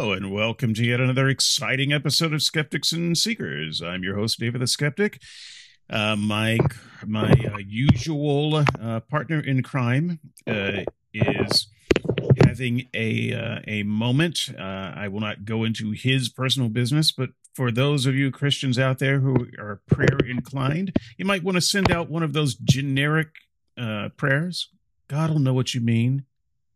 Hello, and welcome to yet another exciting episode of Skeptics and Seekers. I'm your host, David the Skeptic. Uh, my my uh, usual uh, partner in crime uh, is having a uh, a moment. Uh, I will not go into his personal business, but for those of you Christians out there who are prayer inclined, you might want to send out one of those generic prayers. God will know what you mean.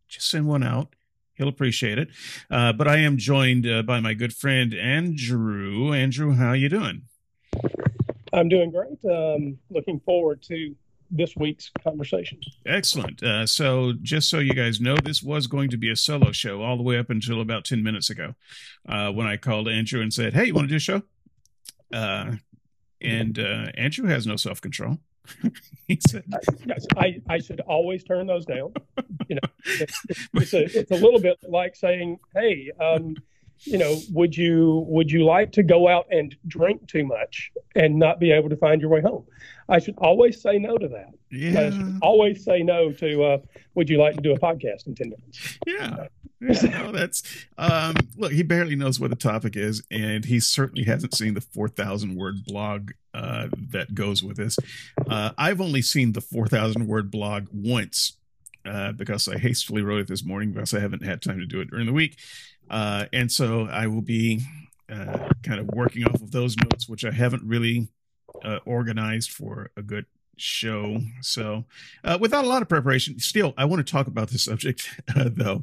Just send one out he'll appreciate it. Uh, but I am joined uh, by my good friend Andrew. Andrew, how you doing? I'm doing great. Um, looking forward to this week's conversation. Excellent. Uh, so, just so you guys know, this was going to be a solo show all the way up until about 10 minutes ago uh, when I called Andrew and said, Hey, you want to do a show? Uh, and uh, Andrew has no self control. said, yes, I, I should always turn those down. You know, it's, it's, a, it's a little bit like saying, hey, um, you know, would you would you like to go out and drink too much and not be able to find your way home? I should always say no to that. Yeah. I should always say no to. Uh, would you like to do a podcast in ten minutes? Yeah. no, that's um, look. He barely knows what the topic is, and he certainly hasn't seen the four thousand word blog uh, that goes with this. Uh, I've only seen the four thousand word blog once uh, because I hastily wrote it this morning because I haven't had time to do it during the week. Uh, and so I will be uh, kind of working off of those notes, which I haven't really uh, organized for a good show. So, uh, without a lot of preparation, still, I want to talk about the subject, uh, though.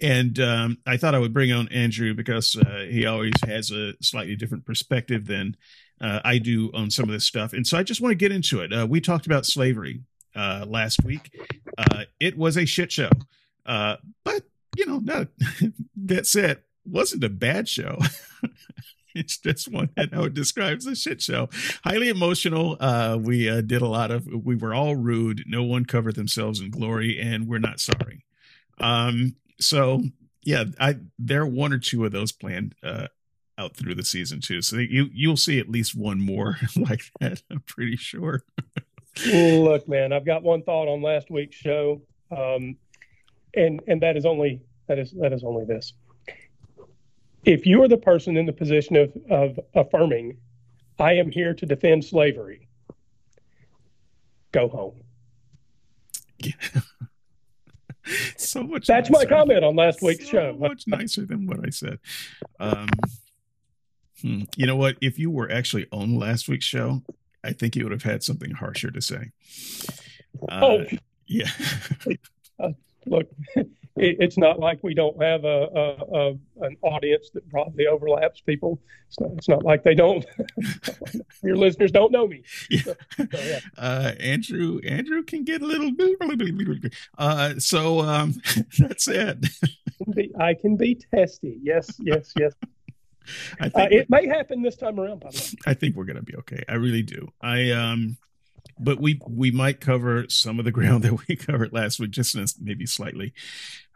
And um, I thought I would bring on Andrew because uh, he always has a slightly different perspective than uh, I do on some of this stuff. And so I just want to get into it. Uh, we talked about slavery uh, last week. it was a shit show. but you know, no, that said, wasn't a bad show. it's just one that how it describes the shit show. Highly emotional. Uh, we uh, did a lot of. We were all rude. No one covered themselves in glory, and we're not sorry. Um. So yeah, I there are one or two of those planned uh, out through the season too. So you you'll see at least one more like that. I'm pretty sure. Look, man, I've got one thought on last week's show. Um, and and that is only that is that is only this. If you are the person in the position of of affirming, I am here to defend slavery, go home. so much. That's nicer. my comment on last week's so show. Much nicer than what I said. Um, hmm. You know what? If you were actually on last week's show, I think you would have had something harsher to say. Uh, oh, yeah. uh, look, it, it's not like we don't have a, a, a, an audience that probably overlaps people. It's not, it's not like they don't. your listeners don't know me. Yeah. So, so, yeah. Uh, Andrew Andrew can get a little. Uh, so um, that's it. I can be testy. Yes, yes, yes. I think uh, it may happen this time around. I think we're gonna be okay. I really do. I um but we we might cover some of the ground that we covered last week, just in a maybe slightly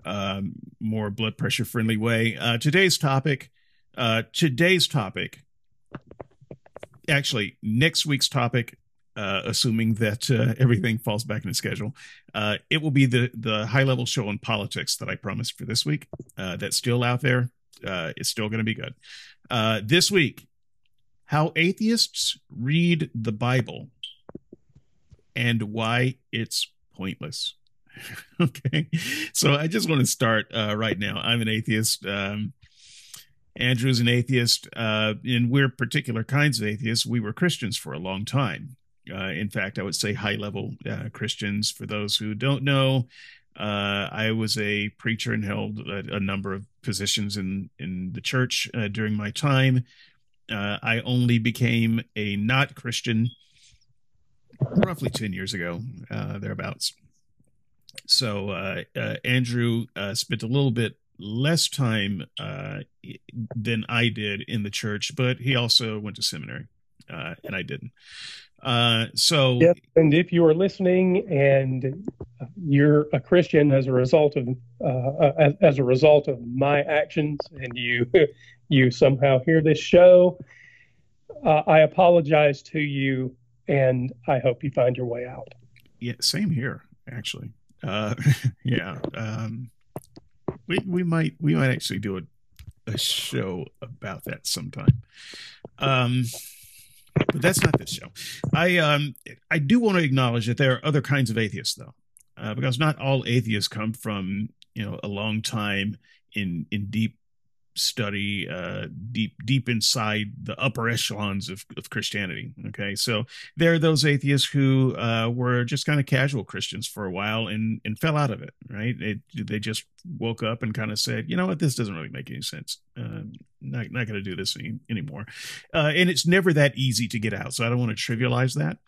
um, more blood pressure friendly way. Uh, today's topic, uh, today's topic, actually next week's topic, uh, assuming that uh, everything falls back in the schedule, uh, it will be the the high level show on politics that I promised for this week. Uh, that's still out there. it's still going to be good. this week, how atheists read the Bible and why it's pointless. okay. So I just want to start uh, right now. I'm an atheist. Um, Andrew's an atheist, uh, and we're particular kinds of atheists. We were Christians for a long time. Uh, in fact, I would say high level uh, Christians. For those who don't know, uh, I was a preacher and held a, a, number of positions in in the church uh, during my time. Uh, I only became a not Christian roughly 10 years ago, uh, thereabouts. So uh, uh, Andrew uh, spent a little bit less time uh, than I did in the church, but he also went to seminary, uh, and I didn't. Uh, so, yes, and if you are listening and you're a Christian as a result of as, as a result of my actions, and you you somehow hear this show, I apologize to you and I hope you find your way out. Yeah, same here, actually. Uh, yeah, um, we we might we might actually do a a show about that sometime. Um, but that's not this show. I um I do want to acknowledge that there are other kinds of atheists though, uh, because not all atheists come from you know a long time in in deep study uh, deep deep inside the upper echelons of, of Christianity. Okay, so there are those atheists who uh, were just kind of casual Christians for a while and and fell out of it. Right, it, they just woke up and kind of said, you know what, this doesn't really make any sense. Um, not not going to do this any, anymore. Uh, and it's never that easy to get out. So I don't want to trivialize that.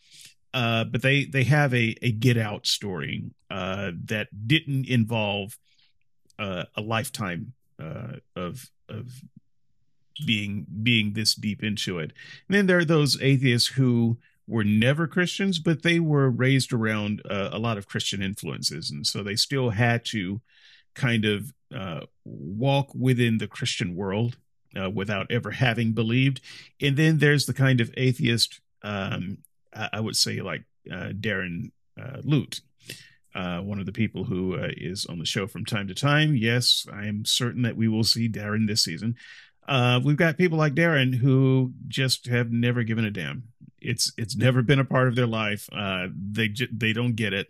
Uh, but they they have a a get out story uh, that didn't involve uh, a lifetime uh, of of being being this deep into it. And then there are those atheists who were never Christians, but they were raised around uh, a lot of Christian influences, and so they still had to kind of uh, walk within the Christian world uh, without ever having believed. And then there's the kind of atheist, um, I, I, would say, like uh, Darren uh, Lute, uh, one of the people who uh, is on the show from time to time. Yes, I am certain that we will see Darren this season. Uh, we've got people like Darren who just have never given a damn. It's it's never been a part of their life. Uh, they they don't get it.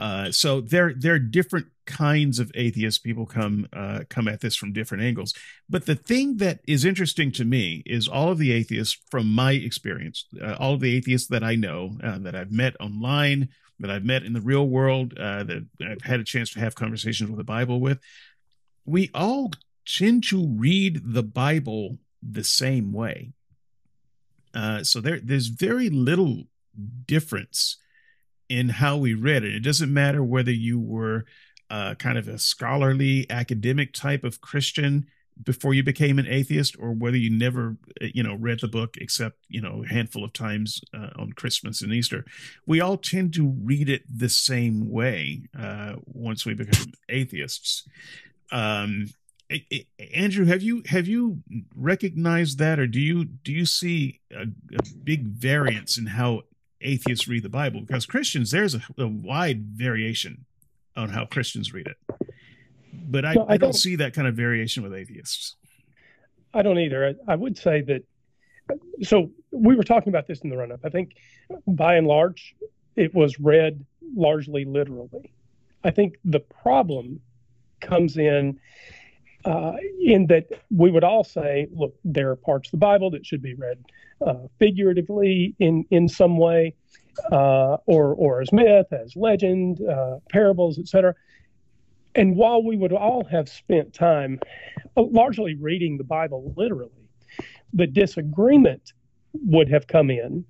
Uh, so there there are different kinds of atheists. People come uh, come at this from different angles. But the thing that is interesting to me is all of the atheists, from my experience, all of the atheists that I know that I've met online, that I've met in the real world, uh, that I've had a chance to have conversations with the Bible with, we all tend to read the Bible the same way. Uh, so there, there's very little difference in how we read it. It doesn't matter whether you were uh, kind of a scholarly academic type of Christian before you became an atheist or whether you never uh, you know read the book except you know a handful of times uh, on christmas and easter we all tend to read it the same way uh, once we become atheists. Um, it, it, andrew have you have you recognized that or do you do you see a, a big variance in how atheists read the bible? Because christians there's a, a wide variation on how christians read it but I, no, I, I don't, don't, see that kind of variation with atheists. I don't either. I, I, would say that. So we were talking about this in the run up. I think by and large, it was read largely literally. I think the problem comes in uh, in that we would all say, look, there are parts of the Bible that should be read uh, figuratively in in some way, uh, or or as myth, as legend, uh, parables, etc. And while we would all have spent time uh, largely reading the Bible literally, the disagreement would have come in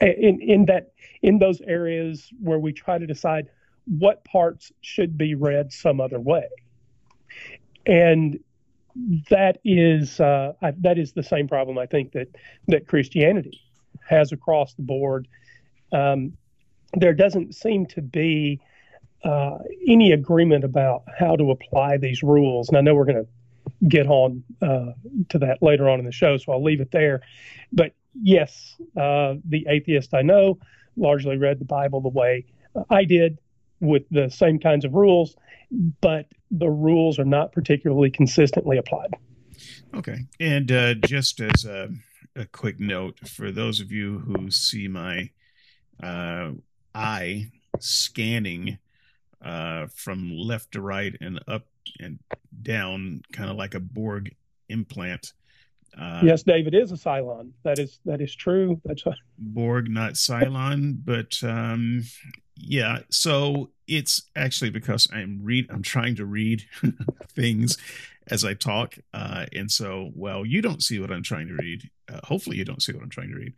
in, in that in those areas where we try to decide what parts should be read some other way. And that is uh, I, that is the same problem I think that that Christianity has across the board. Um, there doesn't seem to be uh, any agreement about how to apply these rules. And I know we're going to get on uh, to that later on in the show, so I'll leave it there. But yes, uh, the atheist I know largely read the Bible the way I did with the same kinds of rules, but the rules are not particularly consistently applied. Okay. And uh, just as a, a, quick note for those of you who see my uh, eye scanning uh, from left to right and up and down, kind of like a Borg implant. Uh, yes, David is a Cylon. That is that is true. That's a... Borg, not Cylon, but um, yeah. So it's actually because I'm read. I'm trying to read things as I talk, uh, and so well, you don't see what I'm trying to read. Uh, hopefully, you don't see what I'm trying to read.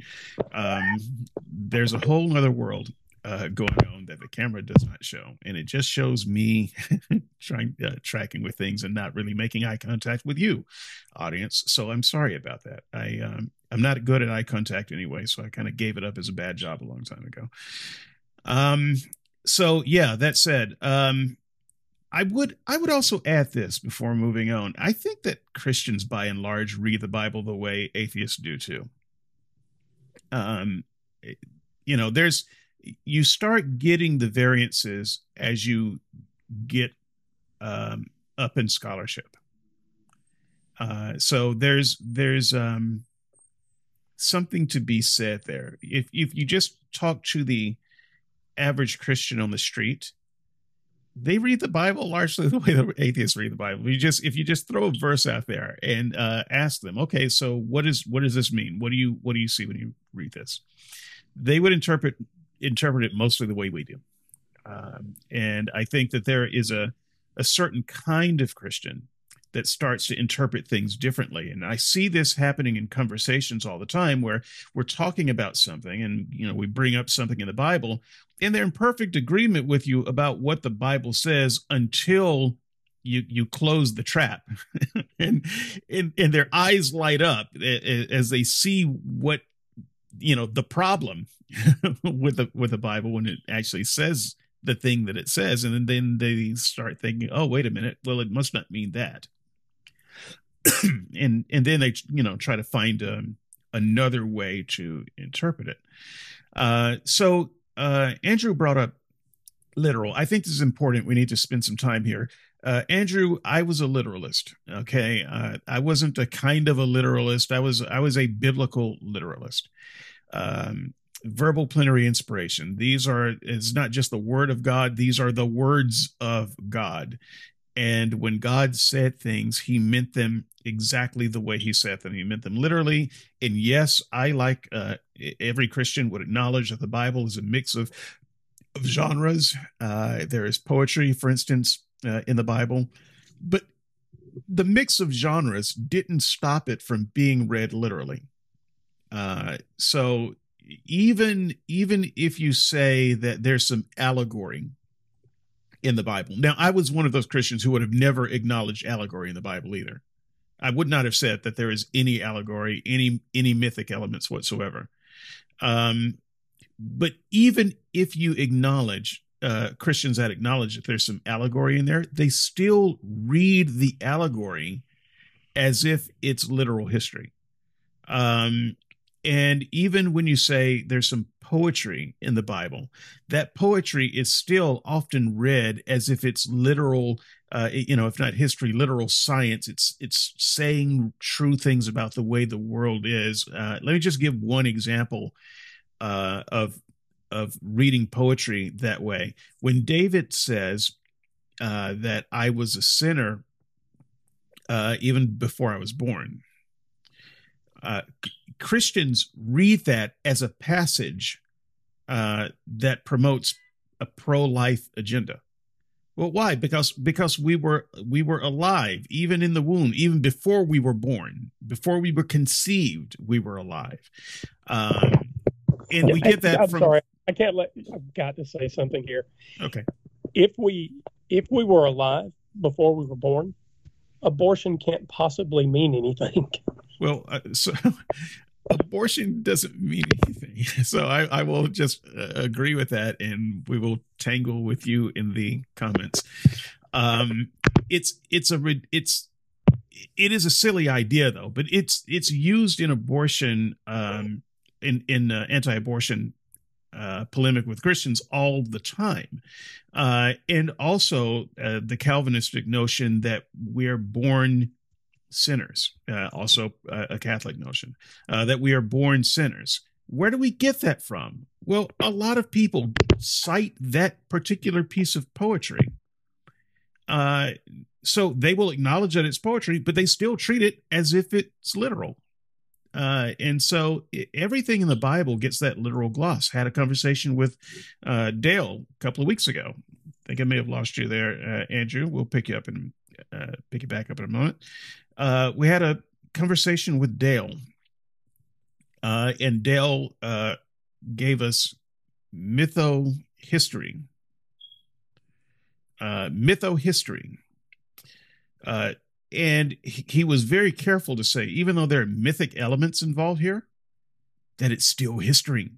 Um, there's a whole other world uh, going on that the camera does not show, and it just shows me trying uh, tracking with things and not really making eye contact with you, audience. So I'm sorry about that. I um, I'm not good at eye contact anyway, so I kind of gave it up as a bad job a long time ago. Um, so yeah, that said, um, I would I would also add this before moving on. I think that Christians, by and large, read the Bible the way atheists do too. Um, you know, there's you start getting the variances as you get um, up in scholarship. Uh, so there's there's um, something to be said there. If if you just talk to the average Christian on the street, they read the Bible largely the way the atheists read the Bible. You just if you just throw a verse out there and uh, ask them, okay, so what is what does this mean? What do you what do you see when you read this? They would interpret interpret it mostly the way we do, um, and I think that there is a a certain kind of Christian that starts to interpret things differently. And I see this happening in conversations all the time where we're talking about something and you know we bring up something in the Bible and they're in perfect agreement with you about what the Bible says until you you close the trap and, and and their eyes light up as they see what you know the problem with the with the Bible when it actually says the thing that it says and then they start thinking oh wait a minute well it must not mean that and and then they you know try to find um, another way to interpret it uh, so uh, Andrew brought up literal. I think this is important. We need to spend some time here. Uh, Andrew, I was a literalist. Okay, uh, I wasn't a kind of a literalist. I was I was a biblical literalist. Um, verbal plenary inspiration. These are it's not just the word of God. These are the words of God. And when God said things, He meant them exactly the way He said them. He meant them literally. And yes, I like uh, every Christian would acknowledge that the Bible is a mix of, of genres. Uh, there is poetry, for instance, uh, in the Bible, but the mix of genres didn't stop it from being read literally. Uh, so even even if you say that there's some allegory in the Bible. Now, I was one of those Christians who would have never acknowledged allegory in the Bible either. I would not have said that there is any allegory, any any mythic elements whatsoever. Um, but even if you acknowledge uh, Christians that acknowledge that there's some allegory in there, they still read the allegory as if it's literal history. Um, and even when you say there's some poetry in the Bible, that poetry is still often read as if it's literal, uh, you know, if not history, literal science. It's it's saying true things about the way the world is. Uh, let me just give one example uh, of of reading poetry that way. When David says uh, that I was a sinner uh, even before I was born uh, Christians read that as a passage uh, that promotes a pro-life agenda. Well, why? Because because we were we were alive even in the womb, even before we were born, before we were conceived, we were alive. Um, and we get that I'm from. Sorry, I can't let. I've got to say something here. Okay. If we if we were alive before we were born, abortion can't possibly mean anything. Well, uh, so abortion doesn't mean anything. So I, I will just uh, agree with that, and we will tangle with you in the comments. Um, it's it's a it's it is a silly idea though, but it's it's used in abortion um, in in uh, anti-abortion uh, polemic with Christians all the time, uh, and also uh, the Calvinistic notion that we're born sinners, uh, also uh, a Catholic notion, uh, that we are born sinners. Where do we get that from? Well, a lot of people cite that particular piece of poetry. So they will acknowledge that it's poetry, but they still treat it as if it's literal. Uh, and so everything in the Bible gets that literal gloss. Had a conversation with uh, Dale a couple of weeks ago. I think I may have lost you there, uh, Andrew. We'll pick you up and uh, pick you back up in a moment uh, we had a conversation with Dale, uh, and Dale gave us mytho history. Mytho history. And he, he was very careful to say, even though there are mythic elements involved here, that it's still history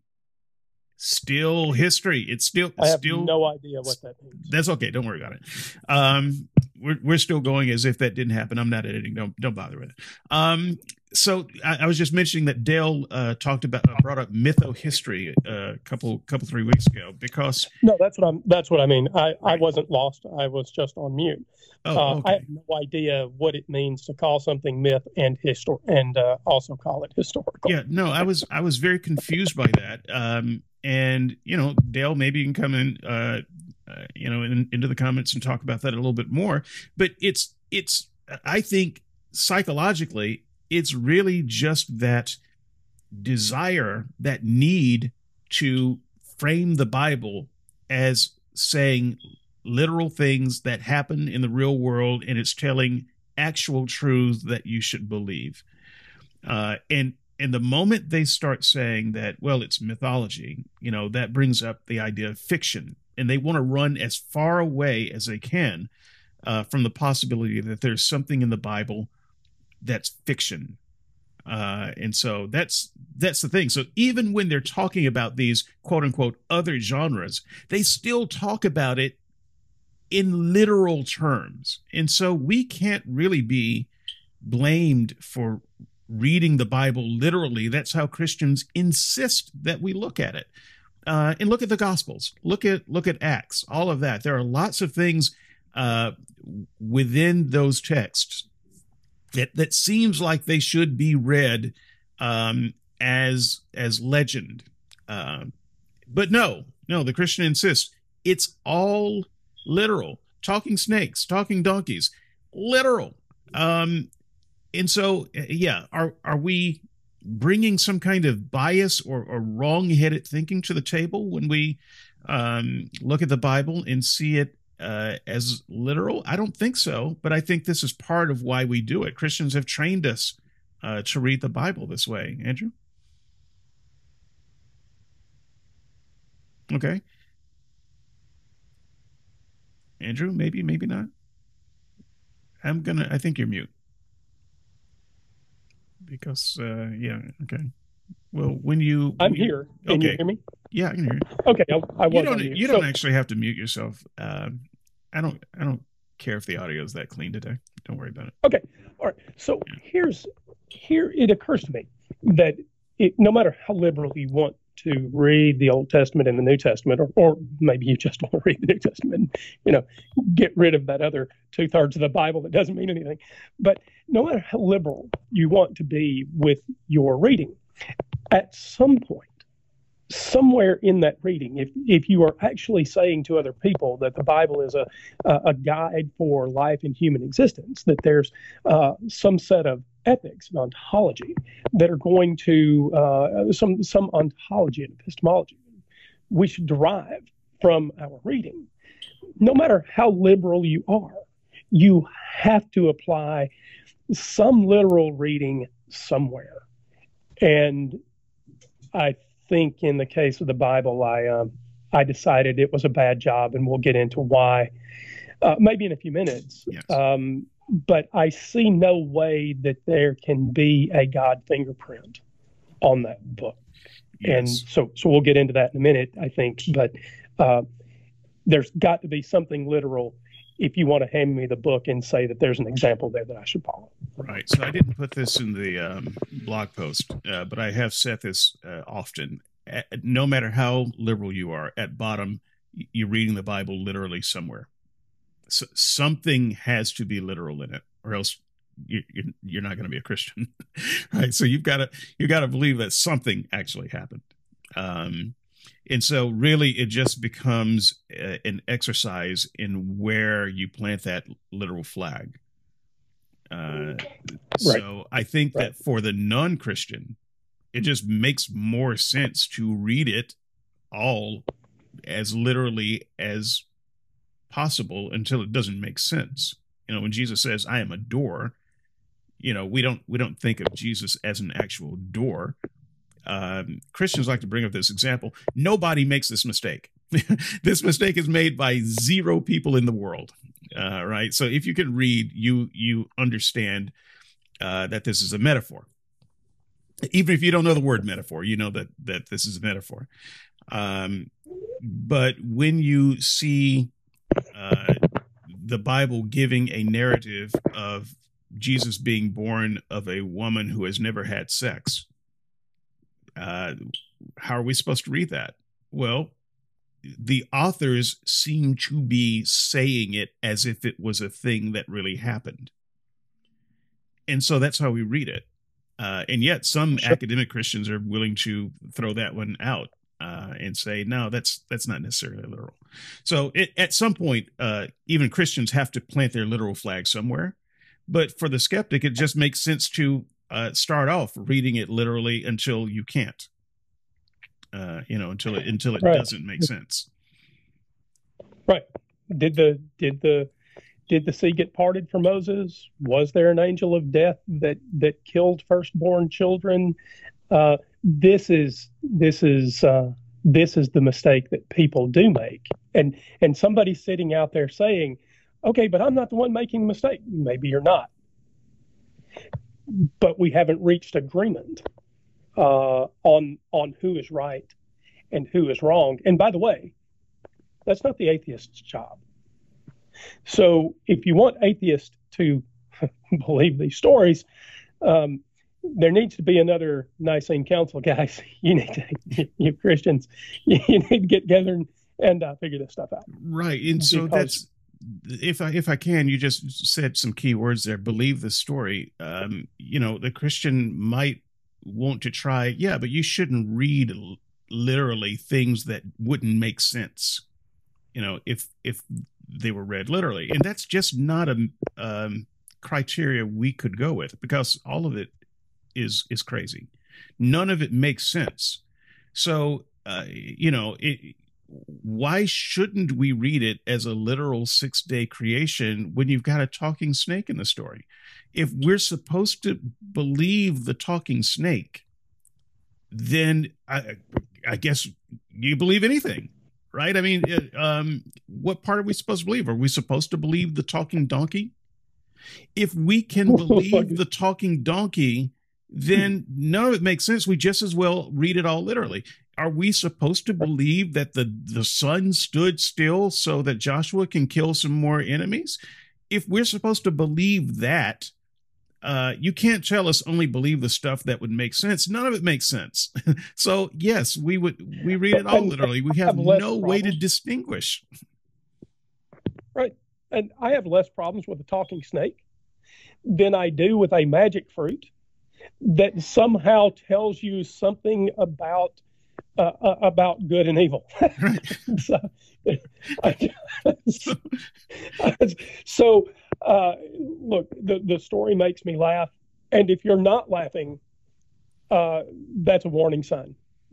still history. It's still I have still no idea what that means. That's okay. Don't worry about it. Um, we're we're still going as if that didn't happen. I'm not editing. Don't don't bother with it. Um, so I, I, was just mentioning that Dale uh, talked about uh, brought up mytho-history a couple couple three weeks ago because no, that's what I'm that's what I mean. I, right. I wasn't lost. I was just on mute. Oh, uh, okay. I have no idea what it means to call something myth and histor and uh, also call it historical. Yeah, no, I was I was very confused by that. Um, and you know, Dale, maybe you can come in, uh, you know, in, into the comments and talk about that a little bit more. But it's it's I think psychologically it's really just that desire, that need to frame the Bible as saying literal things that happen in the real world and it's telling actual truths that you should believe. Uh, and and the moment they start saying that, well, it's mythology, you know, that brings up the idea of fiction. And they want to run as far away as they can uh, from the possibility that there's something in the Bible that's fiction. Uh, and so that's that's the thing. So even when they're talking about these quote unquote other genres, they still talk about it in literal terms. And so we can't really be blamed for reading the Bible literally. That's how Christians insist that we look at it. Uh, and look at the Gospels. Look at look at Acts. All of that. There are lots of things uh, within those texts that that seems like they should be read um, as as legend. Uh, but no, no, the Christian insists it's all literal. Talking snakes, talking donkeys, literal. Um, and so, yeah, are are we bringing some kind of bias or, or wrong-headed thinking to the table when we um, look at the Bible and see it uh, as literal? I don't think so, but I think this is part of why we do it. Christians have trained us uh, to read the Bible this way. Andrew? Okay. Andrew, maybe, maybe not. I'm gonna. I think you're mute because uh, yeah. Okay. Well, when you I'm here. Can okay. you hear me? Yeah, I can hear you. Okay, I, I you don't. You don't so, actually have to mute yourself. Uh, I don't. I don't care if the audio is that clean today. Don't worry about it. Okay. All right. So yeah. here's here it occurs to me that it, no matter how liberal you want to read the Old Testament and the New Testament, or, or maybe you just want to read the New Testament, and, you know, get rid of that other two thirds of the Bible that doesn't mean anything. But no matter how liberal you want to be with your reading, at some point, somewhere in that reading, if if you are actually saying to other people that the Bible is a a guide for life and human existence, that there's uh, some set of ethics and ontology that are going to uh, some some ontology and epistemology we should derive from our reading. No matter how liberal you are, you have to apply some literal reading somewhere. And I think in the case of the Bible, I um, I decided it was a bad job, and we'll get into why uh, maybe in a few minutes. Yes. Um, but I see no way that there can be a God fingerprint on that book. Yes. And so, so we'll get into that in a minute, I think. But uh, there's got to be something literal if you want to hand me the book and say that there's an example there that I should follow. Right. So I didn't put this in the um, blog post, uh, but I have said this uh, often. no matter how liberal you are, at bottom, you're reading the Bible literally somewhere. So something has to be literal in it, or else you, you're not going to be a Christian, right? So you've got to you've got to believe that something actually happened. Um, and so really it just becomes a, an exercise in where you plant that literal flag uh, right. so i think right. that for the non-christian it just makes more sense to read it all as literally as possible until it doesn't make sense you know when jesus says i am a door you know we don't we don't think of jesus as an actual door um, Christians like to bring up this example. Nobody makes this mistake. this mistake is made by zero people in the world. Uh, right. So if you can read, you you understand uh, that this is a metaphor. Even if you don't know the word metaphor, you know that that this is a metaphor. Um, but when you see uh, the Bible giving a narrative of Jesus being born of a woman who has never had sex. Uh, how are we supposed to read that? Well, the authors seem to be saying it as if it was a thing that really happened. And so that's how we read it. Uh, and yet some sure. academic Christians are willing to throw that one out uh, and say, no, that's that's not necessarily literal. So it, at some point, uh, even Christians have to plant their literal flag somewhere. But for the skeptic, it just makes sense to uh, start off reading it literally until you can't. Uh, you know, until it until it right. doesn't make sense. Right. Did the did the did the sea get parted for Moses? Was there an angel of death that that killed firstborn children? Uh, this is this is uh, this is the mistake that people do make, and and somebody sitting out there saying, "Okay, but I'm not the one making the mistake." Maybe you're not, but we haven't reached agreement uh, on on who is right and who is wrong. And by the way, that's not the atheist's job. So if you want atheists to believe these stories, um, there needs to be another Nicene Council, guys. You need to, you Christians, you need to get together and, and uh, figure this stuff out. Right, and so because, that's if I if I can, you just said some key words there. Believe the story. Um, you know, the Christian might want to try, yeah, but you shouldn't read literally things that wouldn't make sense. You know, if if they were read literally, and that's just not a um, criteria we could go with because all of it is is crazy. None of it makes sense. So, uh, you know, it, why shouldn't we read it as a literal six day creation when you've got a talking snake in the story? If we're supposed to believe the talking snake, then I, I guess you believe anything, right? I mean, um, what part are we supposed to believe? Are we supposed to believe the talking donkey? If we can believe the talking donkey, then none of it makes sense. We just as well read it all literally. Are we supposed to believe that the, the sun stood still so that Joshua can kill some more enemies? If we're supposed to believe that, uh, you can't tell us only believe the stuff that would make sense. None of it makes sense. so yes, we would we read it all literally. We have, have no problems. way to distinguish. Right, and I have less problems with a talking snake than I do with a magic fruit that somehow tells you something about uh, uh about good and evil. so, I, so uh, look, the, the story makes me laugh. And if you're not laughing, uh, that's a warning sign.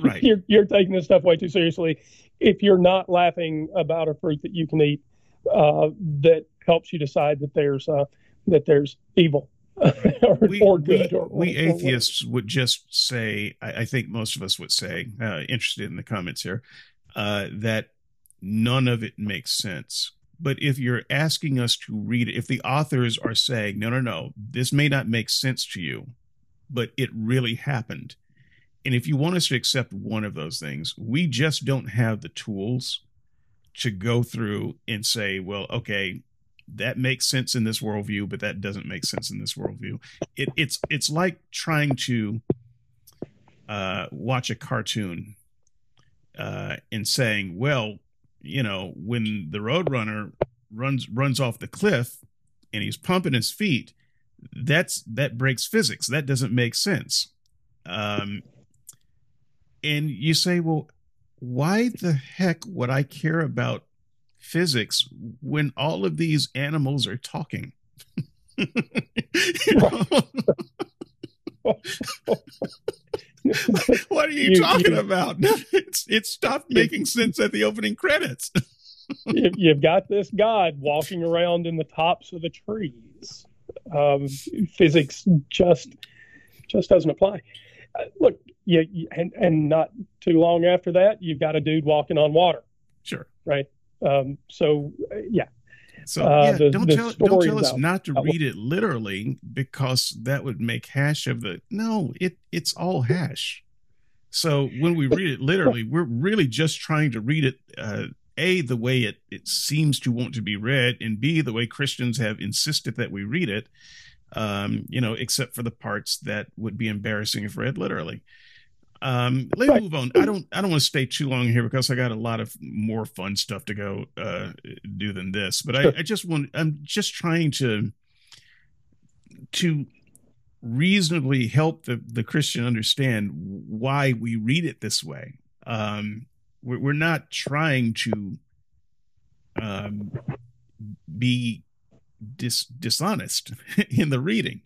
right. you're, you're taking this stuff way too seriously. If you're not laughing about a fruit that you can eat, uh, that helps you decide that there's uh, that there's evil or, we, or, good. We, or, we atheists would just say, I, I, think most of us would say, uh, interested in the comments here, uh, that none of it makes sense. But if you're asking us to read it, if the authors are saying, no, no, no, this may not make sense to you, but it really happened. And if you want us to accept one of those things, we just don't have the tools to go through and say, well, okay, that makes sense in this worldview, but that doesn't make sense in this worldview. It, it's it's like trying to uh, watch a cartoon uh, and saying, well, you know, when the Roadrunner runs runs off the cliff and he's pumping his feet, that's that breaks physics. That doesn't make sense. Um, and you say, well, why the heck would I care about physics when all of these animals are talking? what are you, you talking you, about? It's it stopped making sense at the opening credits. you've got this god walking around in the tops of the trees. Um, physics just just doesn't apply. Uh, look, you, you, and and not too long after that, you've got a dude walking on water. Sure. Right. Um, so uh, yeah, so uh, yeah, the, don't, the tell, don't tell us not to read it literally because that would make hash of the no, it it's all hash. So when we read it literally, we're really just trying to read it uh, a the way it it seems to want to be read, and b the way Christians have insisted that we read it. um, you know, except for the parts that would be embarrassing if read literally. Um, let me move on. I don't I don't want to stay too long here because I got a lot of more fun stuff to go uh, do than this. But I, I just want I'm just trying to to reasonably help the, the Christian understand why we read it this way. Um, we're, we're not trying to um, be dis- dishonest in the reading.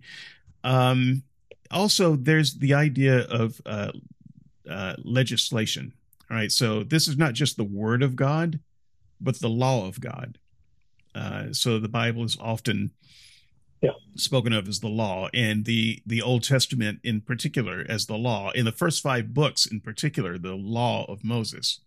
Um, also, there's the idea of uh, uh, legislation. All right, so this is not just the word of God, but the law of God. Uh, so the Bible is often yeah. spoken of as the law, and the the Old Testament in particular as the law. In the first five books, in particular, the law of Moses.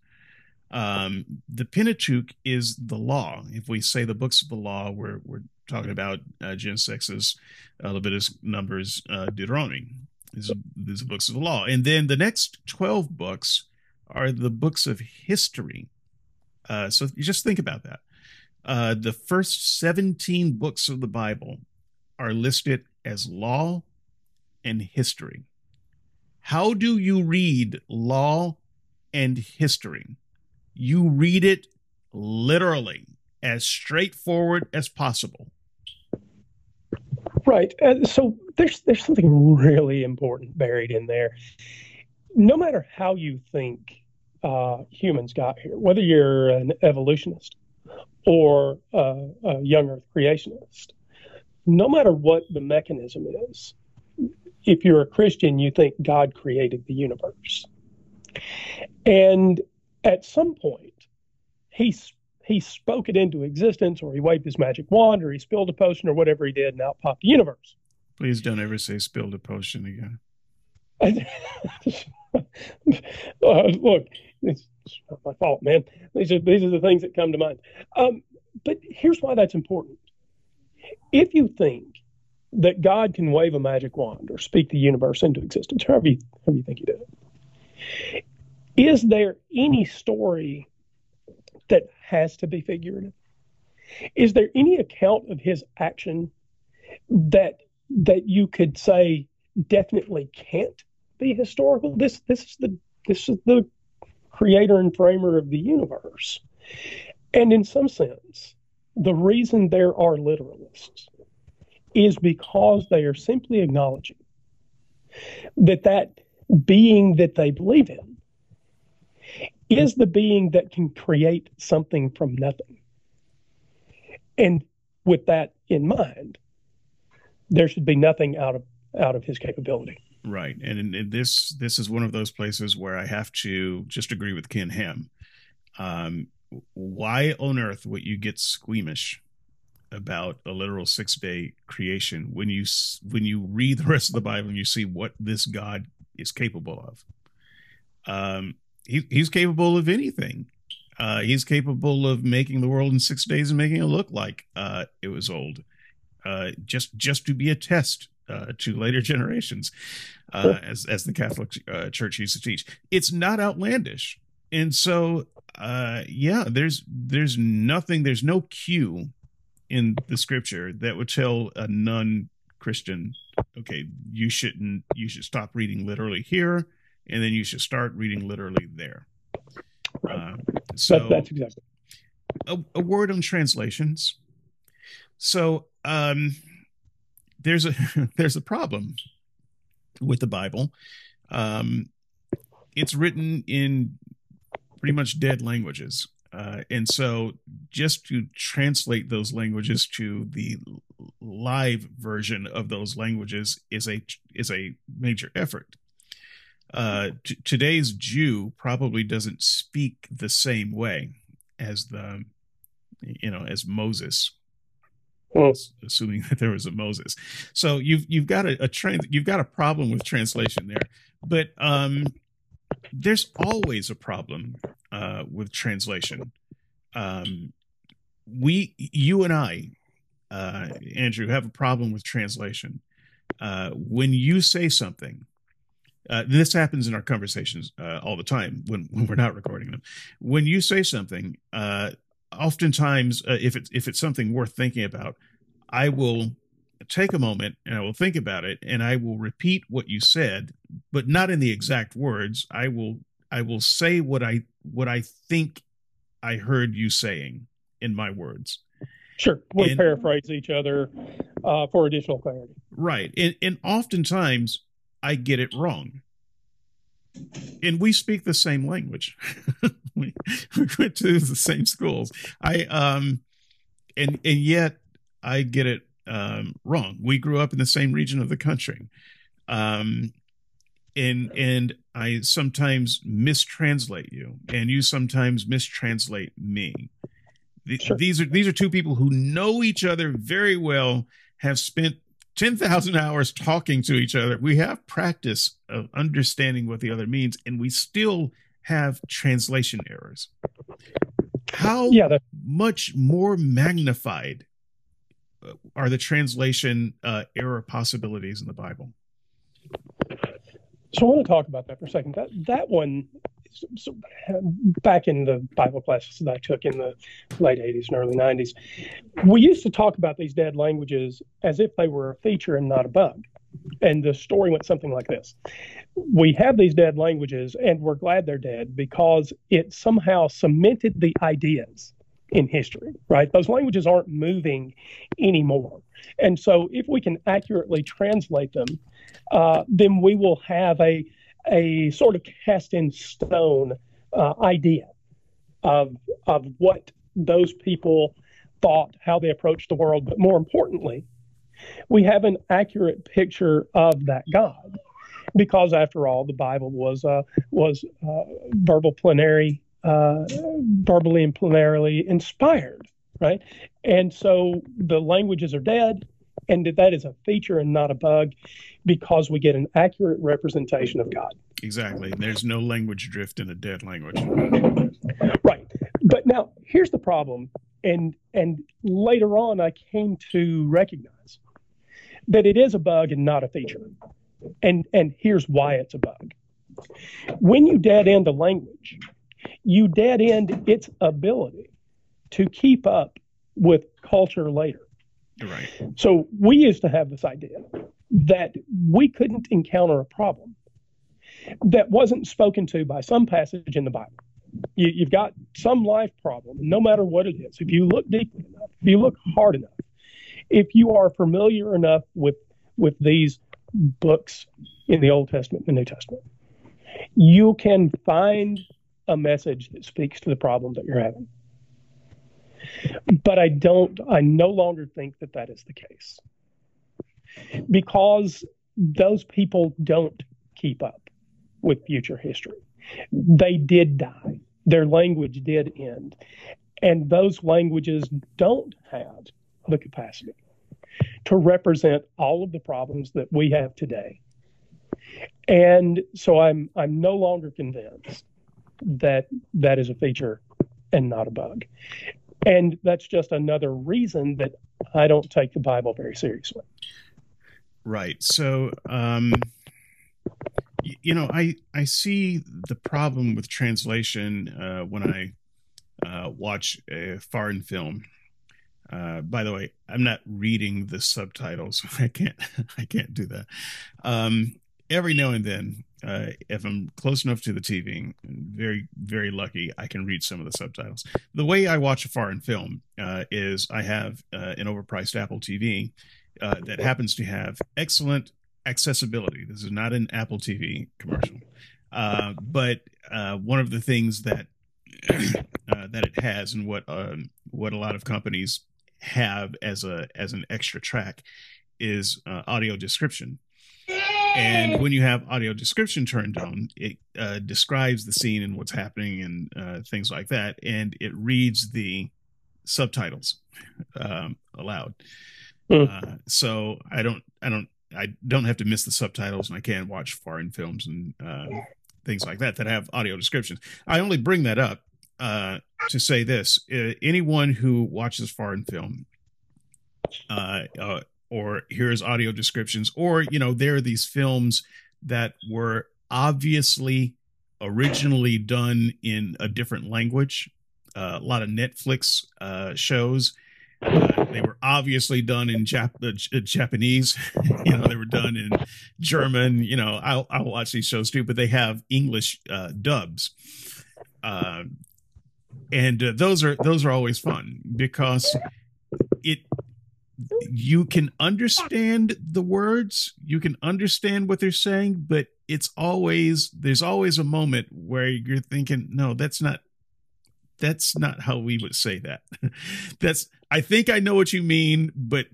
Um, the Pentateuch is the law. If we say the books of the law, we're we're talking about uh, Genesis, uh, Leviticus, Numbers, uh, Deuteronomy. These are, these are books of the law, and then the next twelve books are the books of history. Uh, so you just think about that. Uh, the first 17 books of the Bible are listed as law and history. How do you read law and history? You read it literally, as straightforward as possible. Right. Uh, so there's there's something really important buried in there. No matter how you think uh, humans got here, whether you're an evolutionist or uh, a young Earth creationist, no matter what the mechanism is, if you're a Christian, you think God created the universe. And at some point, he, he spoke it into existence, or he waved his magic wand, or he spilled a potion, or whatever he did, and out popped the universe. Please don't ever say spilled a potion again. uh, look, it's not my fault, man. These are these are the things that come to mind. Um, but here's why that's important if you think that God can wave a magic wand or speak the universe into existence, however you, however you think he did it, is there any story that has to be figurative? Is there any account of his action that that you could say definitely can't be historical? This this is the this is the creator and framer of the universe. And in some sense, the reason there are literalists is because they are simply acknowledging that that being that they believe in is the being that can create something from nothing. And with that in mind, there should be nothing out of out of his capability. Right, and, this this is one of those places where I have to just agree with Ken Ham. Um, why on earth would you get squeamish about a literal six day creation when you when you read the rest of the Bible and you see what this God is capable of? Um, he, he's capable of anything. Uh, he's capable of making the world in six days and making it look like uh, it was old, uh, just just to be a test uh, to later generations, uh, as as the Catholic uh, Church used to teach. It's not outlandish, and so uh yeah there's there's nothing there's no cue in the scripture that would tell a non-christian okay you shouldn't you should stop reading literally here and then you should start reading literally there right. Uh, so that, that's exactly a, a word on translations so um there's a there's a problem with the bible um it's written in pretty much dead languages. Uh, and so just to translate those languages to the live version of those languages is a is a major effort. Uh, t- today's Jew probably doesn't speak the same way as the you know as Moses well, assuming that there was a Moses. So you've you've got a, a you've got a problem with translation there. But um there's always a problem uh, with translation. Um, we, you and I, uh, Andrew, have a problem with translation. Uh, when you say something, uh, this happens in our conversations uh, all the time when, when we're not recording them. When you say something, uh, oftentimes, uh, if it's if it's something worth thinking about, I will take a moment and I will think about it and I will repeat what you said, but not in the exact words. I will I will say what I what I think I heard you saying in my words. Sure, we and, paraphrase each other uh, for additional clarity. Right, and and oftentimes I get it wrong. And we speak the same language. we, we went to the same schools. I um, and and yet I get it um, wrong. We grew up in the same region of the country. Um, and and I sometimes mistranslate you, and you sometimes mistranslate me. The, sure. These are these are two people who know each other very well, have spent ten thousand hours talking to each other. We have practice of understanding what the other means, and we still have translation errors. How yeah, much more magnified are the translation uh, error possibilities in the Bible? So I want to talk about that for a second. That that one, so back in the Bible classes that I took in the late '80s and early '90s, we used to talk about these dead languages as if they were a feature and not a bug. And the story went something like this: We have these dead languages, and we're glad they're dead because it somehow cemented the ideas in history, right? Those languages aren't moving anymore. And so if we can accurately translate them, uh, then we will have a, a sort of cast in stone uh, idea of, of what those people thought, how they approached the world. But more importantly, we have an accurate picture of that God. Because after all, the Bible was uh, was uh, verbal plenary uh, verbally and plenarily inspired, right? And so the languages are dead, and that is a feature and not a bug because we get an accurate representation of God. Exactly. There's no language drift in a dead language. Right. But now here's the problem, and and later on I came to recognize that it is a bug and not a feature. And and here's why it's a bug. When you dead end a language, you dead end its ability to keep up with culture later. Right. So we used to have this idea that we couldn't encounter a problem that wasn't spoken to by some passage in the Bible. You, you've got some life problem, no matter what it is. If you look deeply enough, if you look hard enough, if you are familiar enough with with these books in the Old Testament and the New Testament, you can find a message that speaks to the problem that you're having. But I don't, I no longer think that that is the case because those people don't keep up with future history. They did die, their language did end, and those languages don't have the capacity to represent all of the problems that we have today. And so I'm I'm no longer convinced that that is a feature and not a bug. And that's just another reason that I don't take the Bible very seriously. Right. So, um, you know, I I see the problem with translation uh, when I uh, watch a foreign film. Uh, by the way, I'm not reading the subtitles. I can't. I can't do that. Um, every now and then, uh, if I'm close enough to the TV, very very lucky, I can read some of the subtitles. The way I watch a foreign film uh, is I have uh, an overpriced Apple TV uh, that happens to have excellent accessibility. This is not an Apple TV commercial, uh, but uh, one of the things that that it has, and what um, what a lot of companies have as a as an extra track, is audio description and when you have audio description turned on, it uh, describes the scene and what's happening and uh, things like that, and it reads the subtitles um, aloud. Mm. Uh, so I don't, I don't, I don't have to miss the subtitles, and I can watch foreign films and uh, things like that that have audio descriptions. I only bring that up uh, to say this: uh, anyone who watches foreign film or here's audio descriptions or you know there are these films that were obviously originally done in a different language uh, a lot of netflix uh, shows Uh, they were obviously done in Jap- uh, Japanese. you know, they were done in German. You know, I'll, I'll watch these shows too, but they have English uh, dubs. Uh, and uh, those are those are always fun because it you can understand the words, you can understand what they're saying, but it's always there's always a moment where you're thinking, no, that's not that's not how we would say that. that's I think I know what you mean, but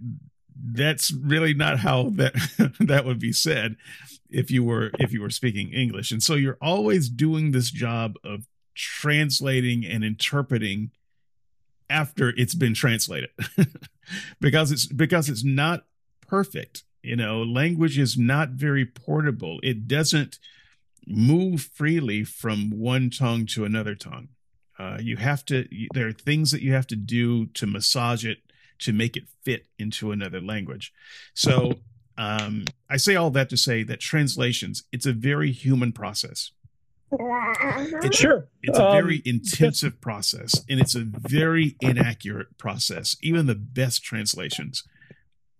that's really not how that that would be said if you were if you were speaking English. And so you're always doing this job of translating and interpreting after it's been translated. Because it's because it's not perfect you know language is not very portable. It doesn't move freely from one tongue to another tongue. Uh, you have to there are things that you have to do to massage it to make it fit into another language. So um, i say all that to say that translations it's a very human process it's, sure. It's a very um, intensive process and it's a very inaccurate process. Even the best translations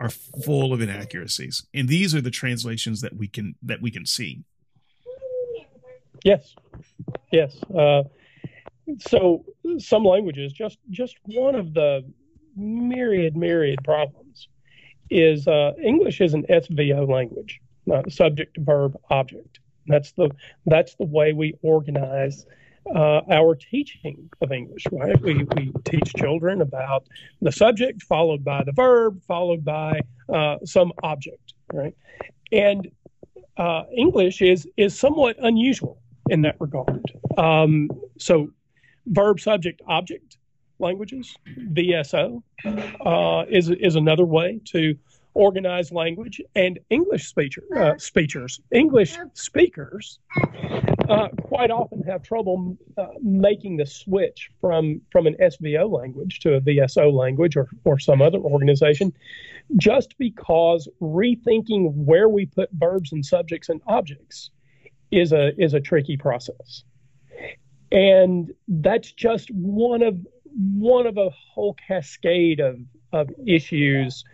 are full of inaccuracies. And these are the translations that we can that we can see. Yes. Yes. Uh, so some languages just just one of the myriad myriad problems is uh, English is an SVO language, uh, subject verb object. That's the that's the way we organize uh, our teaching of English. Right? We we teach children about the subject, followed by the verb, followed by uh, some object. Right? And uh, English is is somewhat unusual in that regard. Um, so, verb, subject, object languages, VSO, uh, is is another way to organized language, and English uh, speakers, English speakers, uh, quite often have trouble uh, making the switch from from an SVO language to a VSO language or or some other organization, just because rethinking where we put verbs and subjects and objects is a is a tricky process, and that's just one of one of a whole cascade of of issues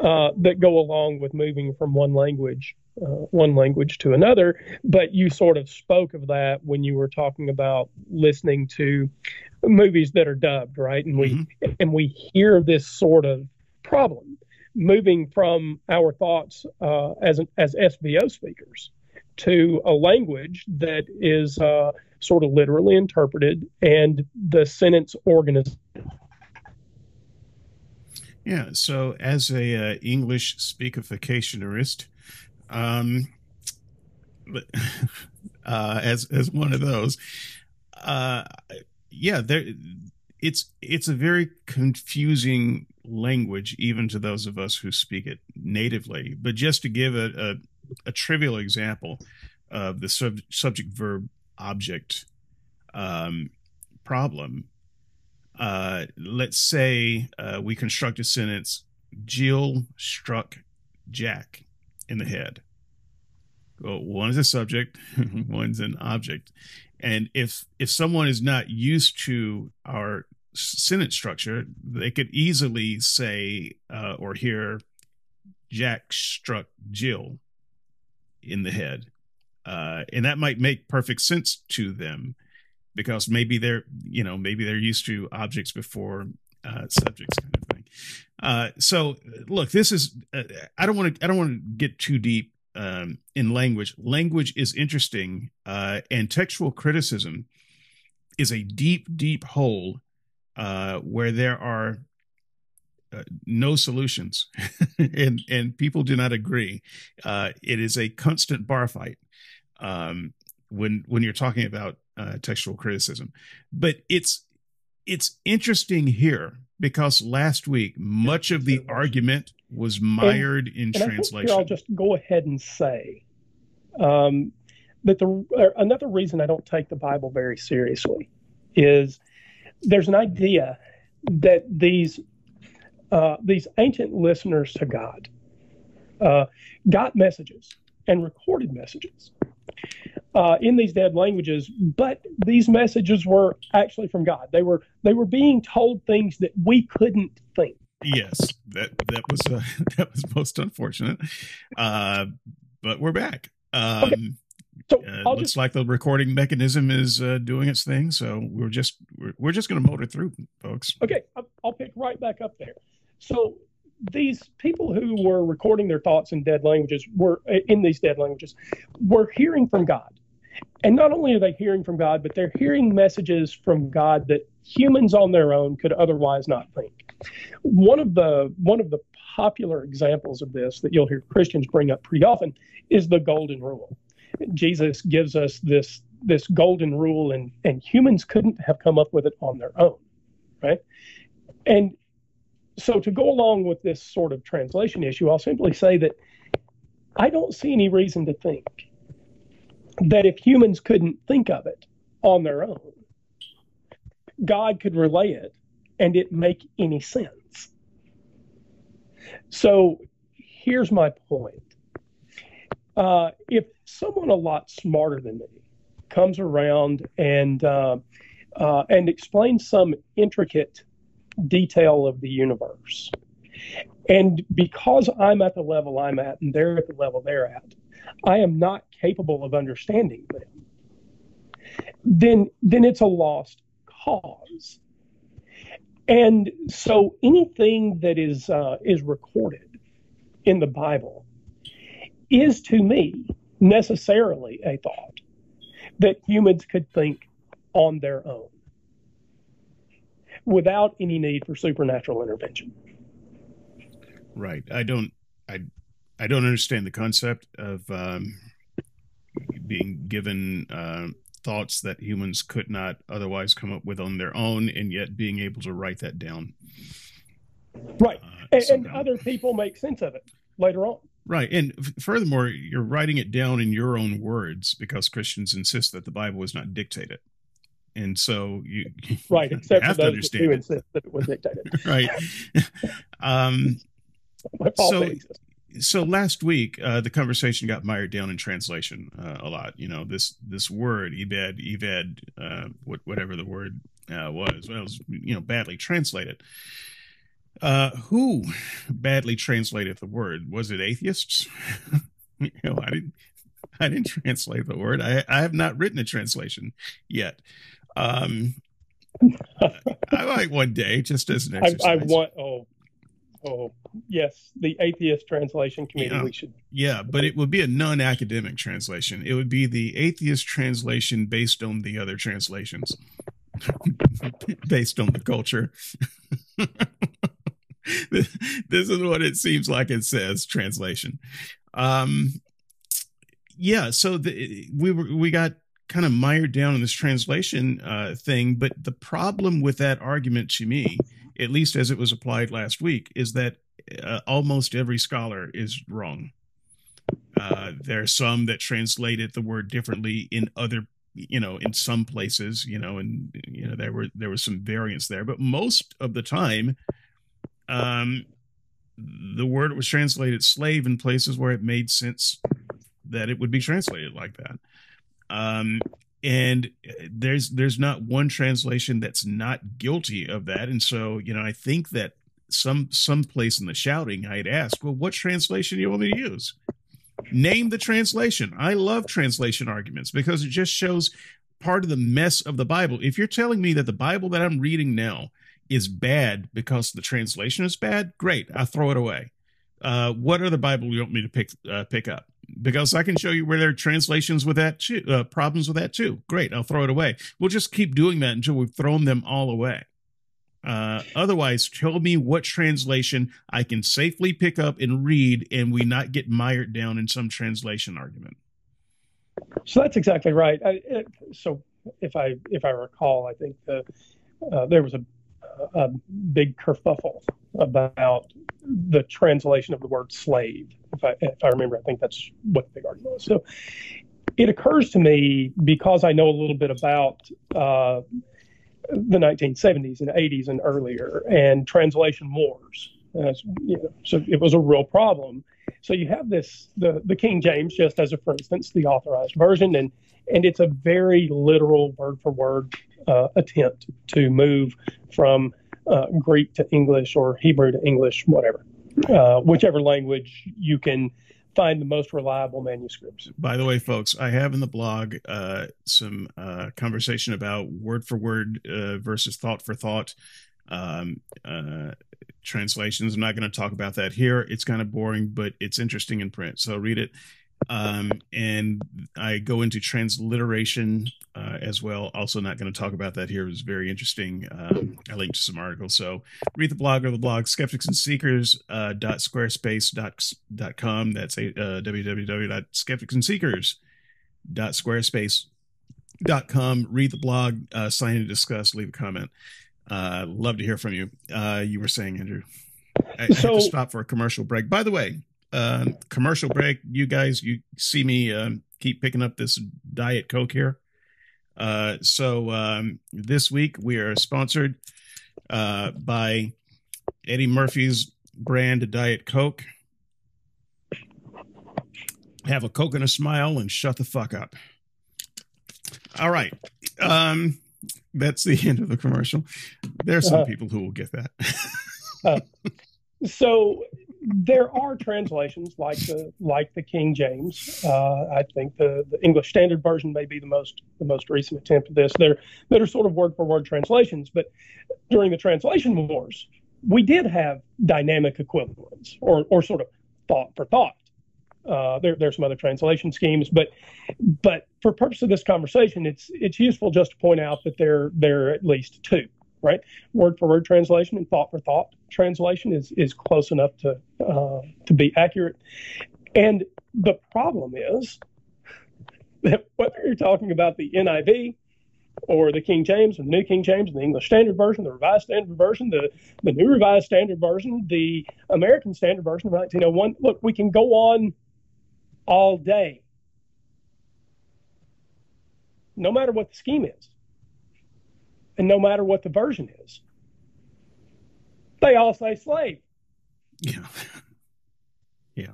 uh, that go along with moving from one language uh, one language to another. But you sort of spoke of that when you were talking about listening to movies that are dubbed, right? And we mm-hmm. and we hear this sort of problem moving from our thoughts uh, as an, as SVO speakers to a language that is uh, sort of literally interpreted and the sentence organization yeah. So, as a uh, English speakificationist, um, uh, as as one of those, uh, yeah, there, it's it's a very confusing language, even to those of us who speak it natively. But just to give a a, a trivial example of the sub, subject verb object um, problem uh, let's say uh, we construct a sentence Jill struck Jack in the head. Well, one is a subject, one's an object. And if if someone is not used to our sentence structure, they could easily say uh, or hear Jack struck Jill in the head. Uh, and that might make perfect sense to them because maybe they're you know maybe they're used to objects before uh, subjects kind of thing. Uh, so look, this is uh, I don't want to I don't want to get too deep um, in language. Language is interesting, uh, and textual criticism is a deep deep hole uh, where there are uh, no solutions, and and people do not agree. Uh, it is a constant bar fight um, when when you're talking about uh, textual criticism. But it's it's interesting here because last week much of the argument was mired and, in and translation. I'll just go ahead and say um, that the uh, another reason I don't take the Bible very seriously is there's an idea that these uh, these ancient listeners to God uh, got messages and recorded messages uh, in these dead languages, but these messages were actually from God. They were they were being told things that we couldn't think. Yes, that that was uh, that was most unfortunate, uh, but we're back. Um, okay. So uh, looks just, like the recording mechanism is uh, doing its thing. So we're just we're, we're just going to motor through, folks. Okay, I'll pick right back up there. So these people who were recording their thoughts in dead languages were in these dead languages were hearing from God. And not only are they hearing from God, but they're hearing messages from God that humans on their own could otherwise not think. One of the one of the popular examples of this that you'll hear Christians bring up pretty often is the golden rule. Jesus gives us this this golden rule and and humans couldn't have come up with it on their own, right? And so to go along with this sort of translation issue, I'll simply say that I don't see any reason to think that if humans couldn't think of it on their own, God could relay it and it make any sense. So here's my point. Uh, if someone a lot smarter than me comes around and uh, uh, and explains some intricate detail of the universe, and because I'm at the level I'm at and they're at the level they're at, I am not capable of understanding them. Then then it's a lost cause. And so anything that is uh, is recorded in the Bible is to me necessarily a thought that humans could think on their own without any need for supernatural intervention. Right. I don't. I. I don't understand the concept of um, being given uh, thoughts that humans could not otherwise come up with on their own, and yet being able to write that down. Right, uh, and, and other people make sense of it later on. Right. And f- furthermore, you're writing it down in your own words because Christians insist that the Bible was not dictated. And so you, right, except you have for to understand insist that it was dictated. right. um, so, so last week, uh, the conversation got mired down in translation uh, a lot. You know, this this word, ebed, eved, uh, what, whatever the word uh, was, well, it was, you know, badly translated. Uh, who badly translated the word? Was it atheists? you know, I didn't. I didn't translate the word. I, I have not written a translation yet. Um, I might one day, just as an exercise. I, I want. Oh, oh, yes. The atheist translation committee. Yeah, we should. Yeah, but it would be a non-academic translation. It would be the atheist translation based on the other translations, based on the culture. this is what it seems like it says translation. Um, yeah, so the, we were we got kind of mired down in this translation uh, thing, but the problem with that argument to me, at least as it was applied last week, is that uh, almost every scholar is wrong. Uh, there are some that translated the word differently in other you know in some places you know and you know there were there was some variance there but most of the time um, the word was translated slave in places where it made sense that it would be translated like that. Um, and uh, there's there's not one translation that's not guilty of that. And so, you know, I think that some some place in the shouting I'd ask, well, what translation do you want me to use? Name the translation. I love translation arguments because it just shows part of the mess of the Bible. If you're telling me that the Bible that I'm reading now is bad because the translation is bad, great. I throw it away. Uh, what other Bible you want me to pick uh, pick up? Because I can show you where there are translations with that too, uh, problems with that too. Great, I'll throw it away. We'll just keep doing that until we've thrown them all away. Uh, otherwise, tell me what translation I can safely pick up and read, and we not get mired down in some translation argument. So that's exactly right. I, it, so if I if I recall, I think the, uh, there was a a big kerfuffle about the translation of the word slave. If I, if I remember, I think that's what the big argument was. So it occurs to me because I know a little bit about uh, the 1970s and 80s and earlier and translation wars. You know, so it was a real problem. So you have this the the King James just as a for instance the authorized version and and it's a very literal word for word uh, attempt to move from uh, Greek to English or Hebrew to English, whatever, uh, whichever language you can find the most reliable manuscripts. By the way, folks, I have in the blog uh, some uh, conversation about word for word uh, versus thought for thought um, uh, translations. I'm not going to talk about that here. It's kind of boring, but it's interesting in print. So read it. Um, and I go into transliteration uh, as well. Also, not going to talk about that here. It was very interesting. Um, I linked to some articles. So read the blog or the blog skeptics and seekers uh, dot squarespace dot, dot com. That's a uh, www.skepticsandseekers dot squarespace dot com. Read the blog, uh, sign and discuss, leave a comment. Uh, love to hear from you. Uh, you were saying, Andrew. I, so, I have to stop for a commercial break. By the way, uh, commercial break. You guys, you see me um, keep picking up this Diet Coke here. Uh, so um, this week we are sponsored uh, by Eddie Murphy's brand Diet Coke. Have a Coke and a smile and shut the fuck up. All right. Um, that's the end of the commercial. There are some uh, people who will get that. uh, so there are translations like the like the King James. Uh, I think the, the English Standard Version may be the most the most recent attempt at this. They're that are sort of word for word translations. But during the translation wars, we did have dynamic equivalents or or sort of thought for thought. Uh, there, there's some other translation schemes, but but for purpose of this conversation, it's it's useful just to point out that there there are at least two right? Word for word translation and thought for thought translation is is close enough to uh, to be accurate. And the problem is that whether you're talking about the NIV or the King James, or the New King James, the English Standard Version, the Revised Standard Version, the, the New Revised Standard Version, the American Standard Version of 1901. Look, we can go on all day, no matter what the scheme is and no matter what the version is, they all say slave. Yeah. yeah.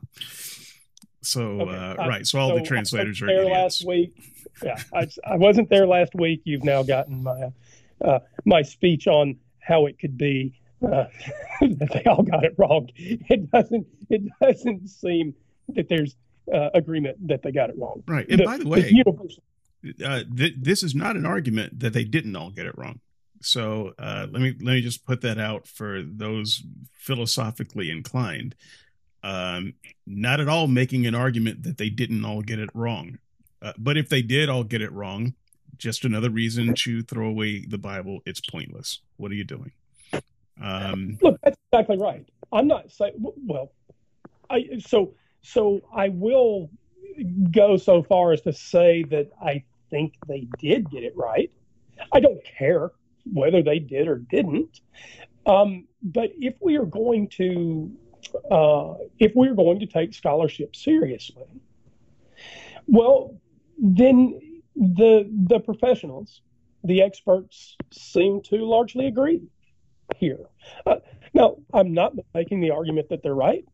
So okay. uh, right, so all so the translators are there last week. Yeah, I, I wasn't there last week. You've now gotten my uh, my speech on how it could be uh, that they all got it wrong. It doesn't it doesn't seem that there's uh, agreement that they got it wrong. Right, and the, by the way, the uh, th- this is not an argument that they didn't all get it wrong. So uh, let me let me just put that out for those philosophically inclined. Um, not at all making an argument that they didn't all get it wrong, uh, but if they did all get it wrong, just another reason to throw away the Bible. It's pointless. What are you doing? Um, Look, that's exactly right. I'm not well. I so so I will go so far as to say that I think they did get it right. I don't care whether they did or didn't. Um, but if we are going to uh, if we're going to take scholarship seriously, well, then the the professionals, the experts, seem to largely agree here. Uh, now, I'm not making the argument that they're right.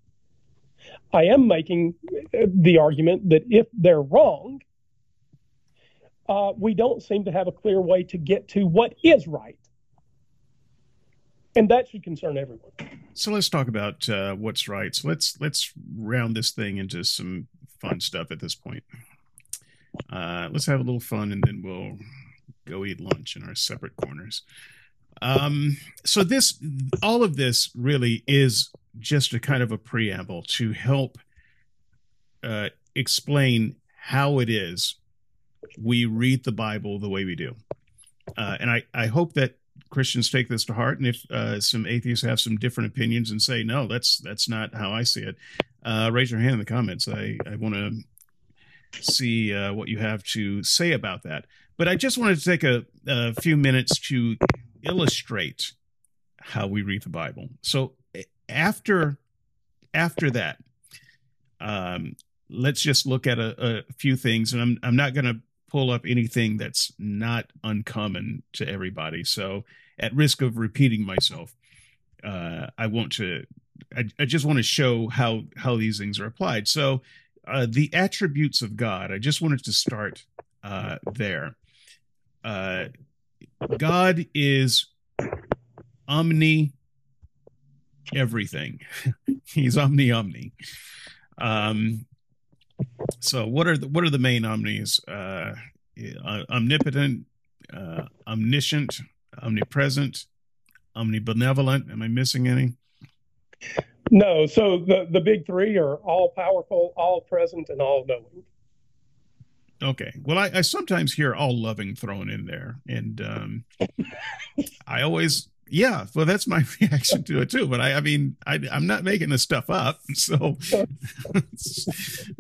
I am making the argument that if they're wrong, uh, we don't seem to have a clear way to get to what is right. And that should concern everyone. So let's talk about uh, what's right. So let's let's round this thing into some fun stuff at this point. Uh, let's have a little fun, and then we'll go eat lunch in our separate corners. Um, so this, all of this, really is just a kind of a preamble to help uh, explain how it is we read the Bible the way we do. Uh, and I, I hope that Christians take this to heart. And if uh, some atheists have some different opinions and say, no, that's that's not how I see it, uh, raise your hand in the comments. I, I want to see uh, what you have to say about that. But I just wanted to take a, a few minutes to illustrate how we read the Bible. So after after that, um, let's just look at a, a few things, and I'm I'm not going to pull up anything that's not uncommon to everybody. So, at risk of repeating myself, uh, I want to. I, I just want to show how how these things are applied. So, uh, the attributes of God. I just wanted to start uh, there. Uh, God is omni everything. He's omni omni. Um, so what are the what are the main omnis? Uh, omnipotent, uh, omniscient, omnipresent, omnibenevolent. Am I missing any? No. So the the big three are all powerful, all present, and all knowing. Okay. Well, I, I sometimes hear all loving thrown in there, and um, I always yeah, well, that's my reaction to it too. But I, I mean, I, am not making this stuff up. So,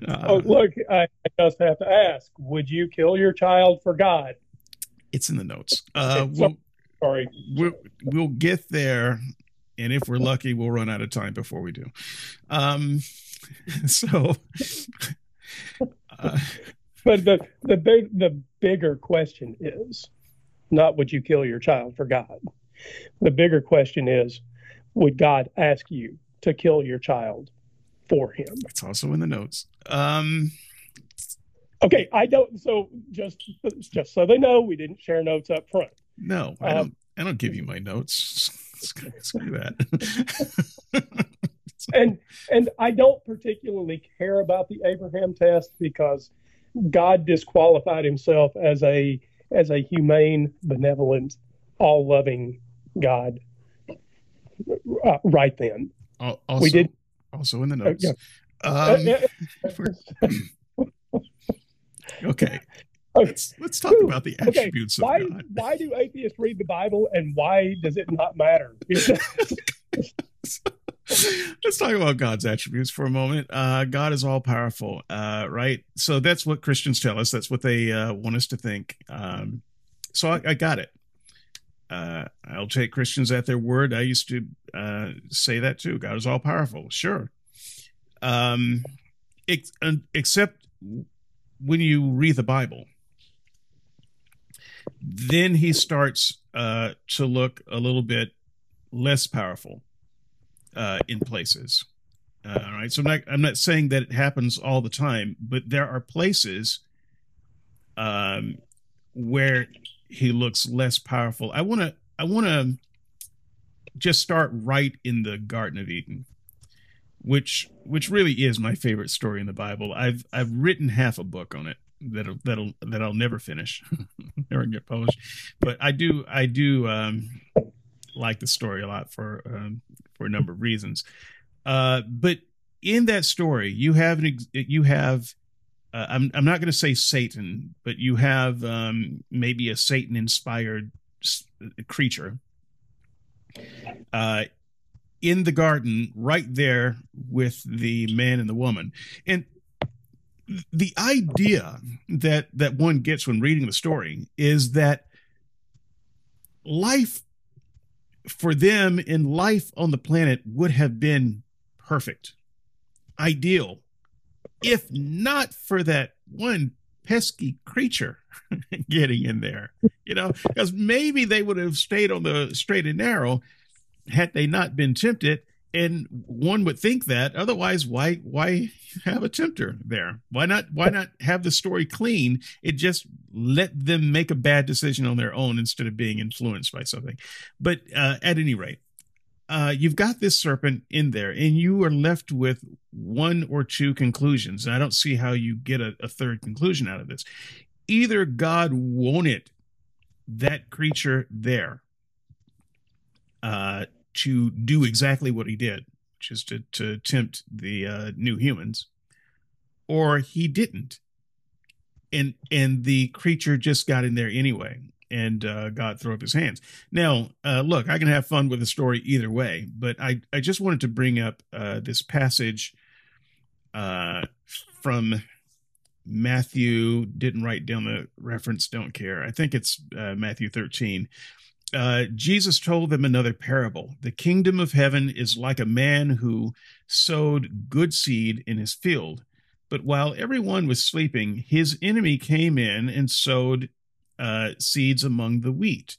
uh, oh, look, I, just have to ask: Would you kill your child for God? It's in the notes. Uh, we'll, sorry, we'll, we'll get there, and if we're lucky, we'll run out of time before we do. Um, so, uh, but the the big the bigger question is not would you kill your child for God the bigger question is would God ask you to kill your child for him? It's also in the notes. Um, okay, I don't. So just just so they know, we didn't share notes up front. No, I um, don't. I don't give you my notes. Let's, that. and and I don't particularly care about the Abraham test because God disqualified himself as a as a humane, benevolent, all loving God uh, right then. Also, we did also in the notes. Uh, yeah. Um, okay. Let's let's talk about the attributes okay. why, of God. Why do atheists read the Bible, and why does it not matter? let's talk about God's attributes for a moment. Uh, God is all powerful, uh, right? So that's what Christians tell us. That's what they uh, want us to think. Um, so I, I, got it uh, I'll take Christians at their word. I used to uh, say that too. God is all powerful, sure. Um, ex- except when you read the Bible, then he starts uh, to look a little bit less powerful uh, in places. Uh, all right, so I'm not I'm not saying that it happens all the time, but there are places um, where he looks less powerful. I want to I want to just start right in the Garden of Eden, which which really is my favorite story in the Bible. I've I've written half a book on it that'll that'll that I'll never finish, never get published. But I do I do um, like the story a lot for um, for a number of reasons. Uh, but in that story, you have an ex- you have uh, I'm I'm not going to say Satan, but you have um, maybe a Satan inspired creature. Uh, in the garden, right there with the man and the woman, and the idea that that one gets when reading the story is that life for them in life on the planet would have been perfect, ideal, if not for that one pesky creature getting in there, you know, because maybe they would have stayed on the straight and narrow had they not been tempted. And one would think that otherwise, why, why have a tempter there? Why not, why not have the story clean? It just let them make a bad decision on their own instead of being influenced by something. But, uh, at any rate, uh, you've got this serpent in there, and you are left with one or two conclusions. And I don't see how you get a, a third conclusion out of this. Either God wanted that creature there uh, to do exactly what he did, which is to, to tempt the uh, new humans, or he didn't. And and the creature just got in there anyway and uh, God throw up his hands. Now, uh, look, I can have fun with the story either way, but I, I just wanted to bring up uh, this passage uh, from Matthew. Didn't write down the reference, don't care. I think it's uh, Matthew 13. Uh, Jesus told them another parable. The kingdom of heaven is like a man who sowed good seed in his field. But while everyone was sleeping, his enemy came in and sowed uh, seeds among the wheat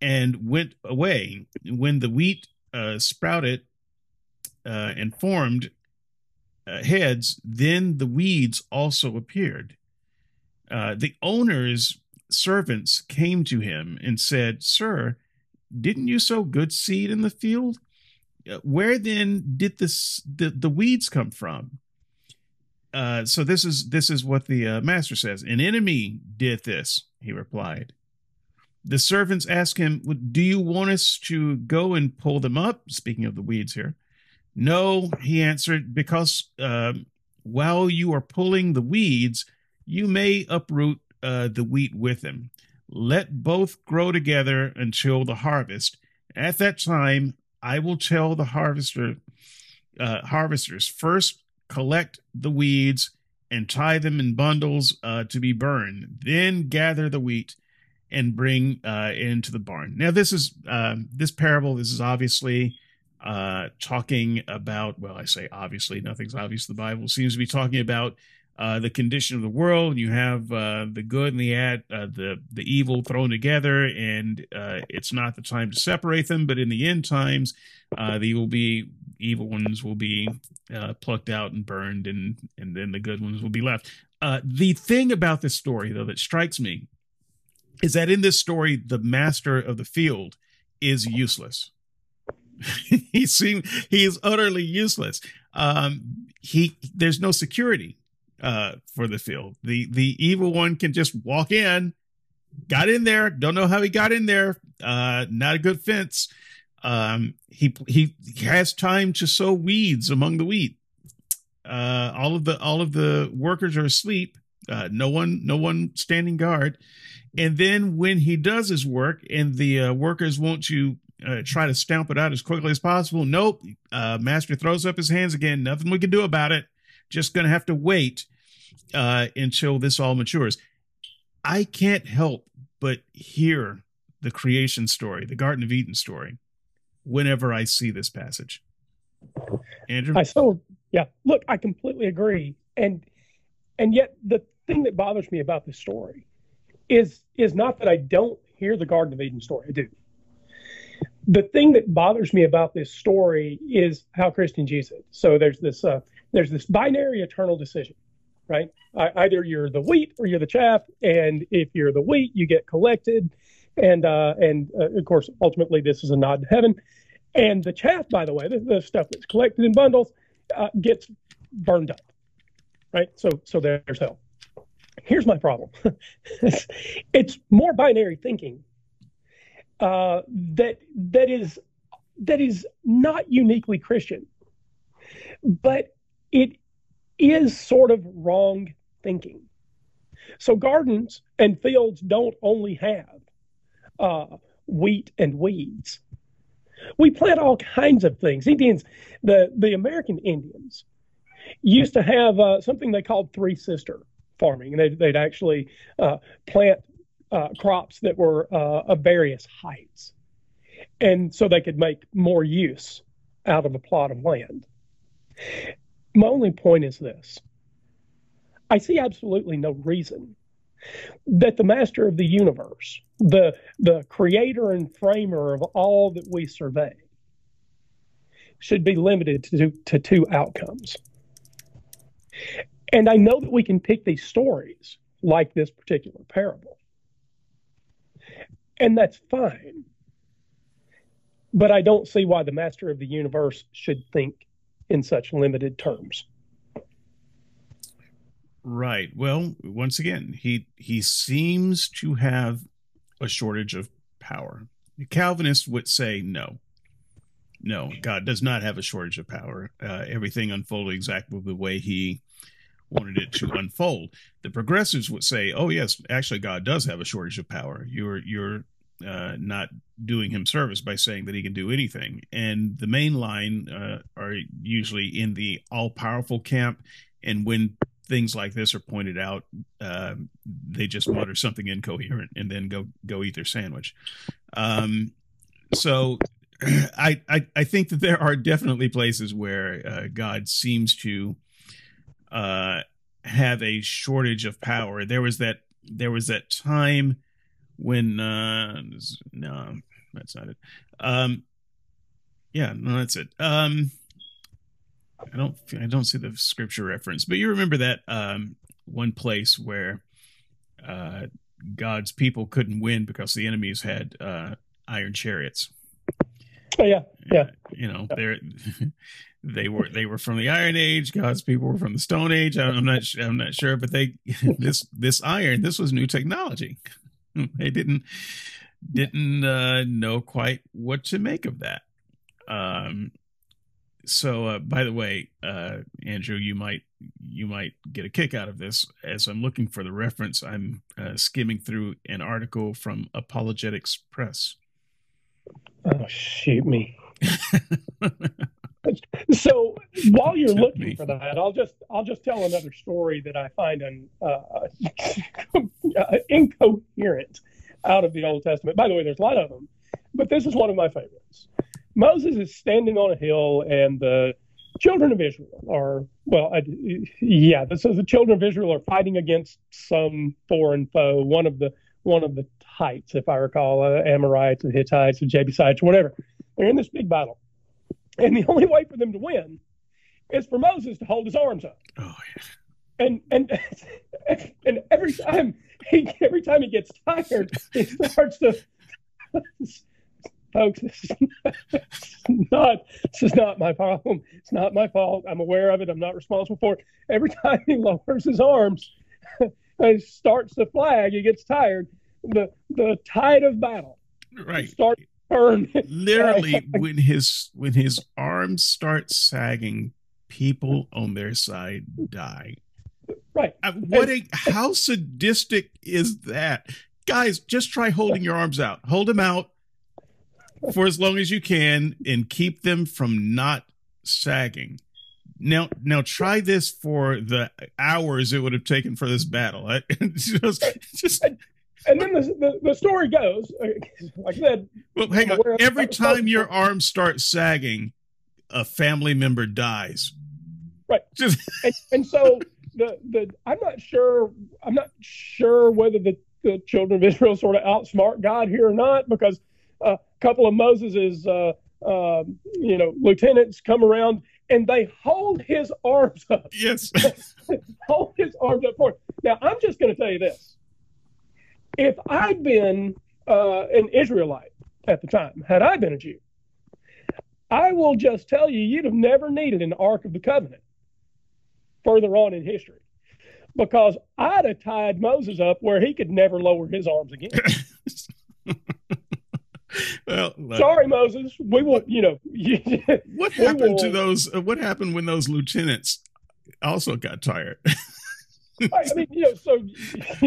and went away. When the wheat uh, sprouted uh, and formed uh, heads, then the weeds also appeared. Uh, the owner's servants came to him and said, Sir, didn't you sow good seed in the field? Uh, where then did this the, the weeds come from? Uh, so this is this is what the uh, master says. An enemy did this. He replied. The servants asked him, "Do you want us to go and pull them up?" Speaking of the weeds here. No, he answered, because uh, while you are pulling the weeds, you may uproot uh, the wheat with them. Let both grow together until the harvest. At that time, I will tell the harvester, uh, harvesters first collect the weeds and tie them in bundles uh, to be burned. Then gather the wheat and bring uh, into the barn. Now, this is um, this parable. This is obviously uh, talking about. Well, I say obviously, nothing's obvious. The Bible seems to be talking about uh, the condition of the world. You have uh, the good and the ad, uh, the the evil thrown together, and uh, it's not the time to separate them. But in the end times, uh, the will be evil ones will be uh, plucked out and burned, and and then the good ones will be left. the thing about this story, though, that strikes me is that in this story, the master of the field is useless. he seemed he is utterly useless. Um, he there's no security uh, for the field. The the evil one can just walk in, got in there. Don't know how he got in there. Uh, not a good fence. Um, he he has time to sow weeds among the wheat. Uh, all of the all of the workers are asleep. Uh, no one no one standing guard. And then when he does his work, and the uh, workers want to uh, try to stamp it out as quickly as possible, nope. Uh, master throws up his hands again. Nothing we can do about it just to have to wait uh, until this all matures. I can't help but hear the creation story, the Garden of Eden story, whenever I see this passage. Andrew, I so yeah. Look, I completely agree, and and yet the thing that bothers me about this story is is not that I don't hear the Garden of Eden story. I do. The thing that bothers me about this story is how Christian Jesus. So there's this uh, there's this binary eternal decision, right? I, either you're the wheat or you're the chaff, and if you're the wheat, you get collected, and uh, and uh, of course, ultimately, this is a nod to heaven. And the chaff, by the way, the, the stuff that's collected in bundles, uh, gets burned up, right? So so there's hell. Here's my problem. it's, it's more binary thinking uh, that that is that is not uniquely Christian, but it is sort of wrong thinking. So gardens and fields don't only have uh, wheat and weeds. We plant all kinds of things. Indians, the the American Indians, used to have uh, something they called three sister farming. They'd, they'd actually uh, plant uh, crops that were uh, of various heights, and so they could make more use out of a plot of land. My only point is this I see absolutely no reason that the master of the universe, the, the creator and framer of all that we survey, should be limited to, to two outcomes. And I know that we can pick these stories like this particular parable. And that's fine. But I don't see why the master of the universe should think in such limited terms. Right. Well, once again, he he seems to have a shortage of power. The Calvinists would say no. No, God does not have a shortage of power. Uh, everything unfolded exactly the way he wanted it to unfold. The progressives would say, "Oh yes, actually God does have a shortage of power. You're you're uh, not doing him service by saying that he can do anything. And the main line uh, are usually in the all powerful camp. And when things like this are pointed out, uh, they just mutter something incoherent and then go go eat their sandwich. Um, so I, I, I think that there are definitely places where uh, God seems to uh, have a shortage of power. There was that there was that time when uh no that's not it um yeah no that's it um i don't i don't see the scripture reference but you remember that um one place where uh god's people couldn't win because the enemies had uh iron chariots. Oh yeah, yeah. Uh, you know, they're they were they were from the Iron Age. God's people were from the Stone Age. I'm not I'm not sure, but they this this iron this was new technology. They didn't didn't uh, know quite what to make of that. Um, so uh, by the way, uh, Andrew, you might you might get a kick out of this. As I'm looking for the reference, I'm uh, skimming through an article from Apologetics Press. Oh, shoot me. so while you're looking me. for that, I'll just I'll just tell another story that I find un, uh, incoherent out of the Old Testament. By the way, there's a lot of them, but this is one of my favorites. Moses is standing on a hill, and the children of Israel are well, I, yeah. So the children of Israel are fighting against some foreign foe. One of the one of the Hites, if I recall, uh, Amorites, the Hittites, the Jebusites, or whatever. They're in this big battle, and the only way for them to win is for Moses to hold his arms up. Oh yeah. And and and every time he every time he gets tired, he starts to folks, this is not this is not my problem. It's not my fault. I'm aware of it. I'm not responsible for it. Every time he lowers his arms and starts to flag, he gets tired. The the tide of battle right start turn. Literally, when his when his arms start sagging, people on their side die. Right. Uh, what a how sadistic is that? Guys, just try holding your arms out. Hold them out for as long as you can and keep them from not sagging. Now, now try this for the hours it would have taken for this battle. just, just, and then the, the, the, story goes, like I said. Well, hang on. Every time your arms start sagging, a family member dies. Right. Just and, and so the the I'm not sure I'm not sure whether the, the children of Israel sort of outsmart God here or not because a couple of Moses's uh, uh, you know lieutenants come around and they hold his arms up. Yes, hold his arms up for. Him. Now I'm just going to tell you this: if I'd been uh, an Israelite at the time, had I been a Jew, I will just tell you, you'd have never needed an Ark of the Covenant further on in history because I'd have tied Moses up where he could never lower his arms again. well, sorry, Moses. We will, you know. what happened will, to those? Uh, what happened when those lieutenants also got tired? I mean, you know, so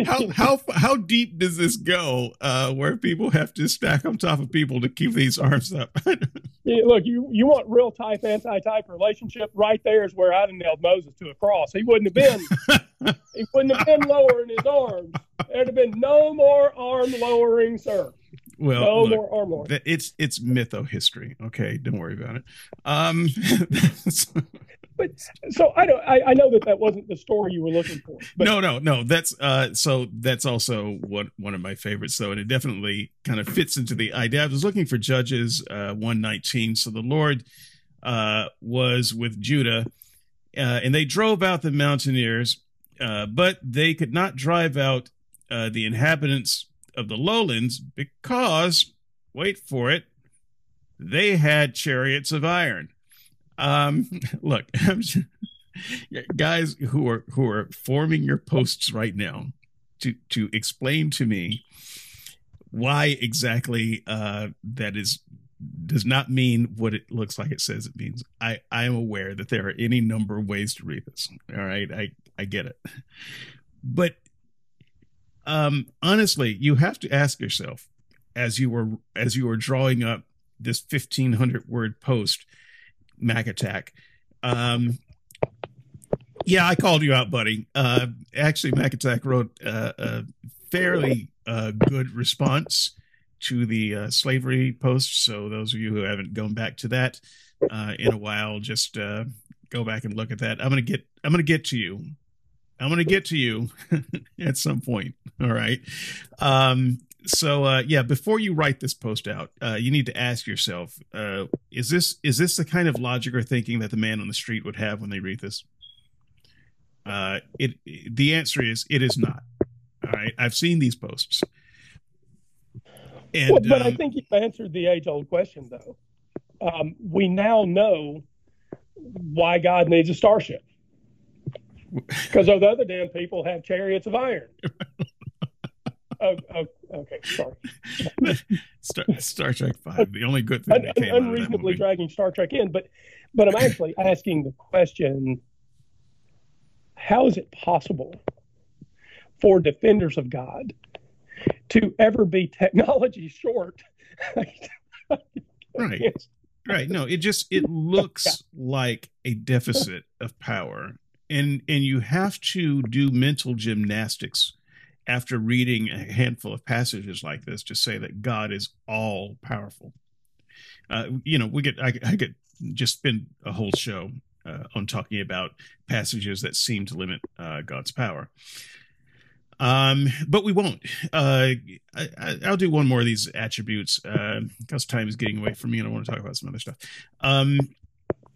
how how how deep does this go? Uh, where people have to stack on top of people to keep these arms up? yeah, look, you you want real type anti type relationship? Right there is where I'd have nailed Moses to a cross. He wouldn't have been he wouldn't have been lowering his arms. There'd have been no more arm lowering, sir. Well, no look, more arm lowering. It's it's mytho history. Okay, don't worry about it. Um, but so I don't. I, I, know that that wasn't the story you were looking for. But. No, no, no. That's uh. So that's also one one of my favorites. though, and it definitely kind of fits into the idea. I was looking for Judges uh one nineteen. So the Lord uh was with Judah, uh, and they drove out the mountaineers, uh, but they could not drive out uh, the inhabitants of the lowlands because wait for it, they had chariots of iron. Um, look, guys who are who are forming your posts right now to to explain to me why exactly uh, that is does not mean what it looks like it says it means. I I am aware that there are any number of ways to read this. All right, I I get it, but um, honestly, you have to ask yourself as you were as you were drawing up this fifteen hundred word post Mac Attack. Um, yeah, I called you out, buddy. Uh, actually, Mac Attack wrote uh, a fairly uh, good response to the uh, slavery post. So those of you who haven't gone back to that uh, in a while, just uh, go back and look at that. I'm gonna get I'm gonna get to you. I'm gonna get to you at some point. All right. Um, so uh, yeah, before you write this post out, uh, you need to ask yourself: uh, Is this is this the kind of logic or thinking that the man on the street would have when they read this? Uh, it the answer is it is not. All right, I've seen these posts. And, well, but um, I think you've answered the age-old question, though. Um, we now know why God needs a starship because those other damn people have chariots of iron. oh, oh, okay, sorry. Star, Star, Trek Five, the only good thing Un, that came unreasonably dragging Star Trek in, but but I'm actually asking the question: How is it possible for defenders of God to ever be technology short? right. Right. No, it just it looks like a deficit of power. And and you have to do mental gymnastics after reading a handful of passages like this to say that God is all powerful. Uh, you know, we get I, I could just spend a whole show uh, on talking about passages that seem to limit uh, God's power. Um, but we won't. Uh, I, will do one more of these attributes uh, because time is getting away from me, and I want to talk about some other stuff. Um,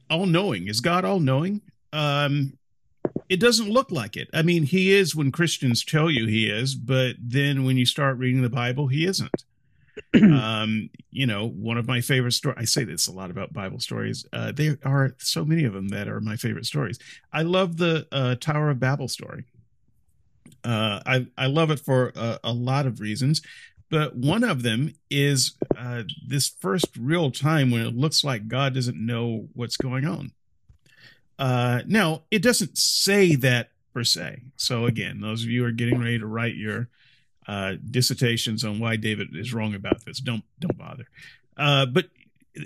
all knowing is God all knowing? Um, it doesn't look like it. I mean, He is when Christians tell you He is, but then when you start reading the Bible, He isn't. um, you know, one of my favorite stories. I say this a lot about Bible stories. Uh, there are so many of them that are my favorite stories. I love the uh, Tower of Babel story. Uh, I I love it for a, a, lot of reasons, but one of them is uh, this first real time when it looks like God doesn't know what's going on. Uh, now it doesn't say that per se. So again, those of you are getting ready to write your uh, dissertations on why David is wrong about this, don't don't bother. Uh, but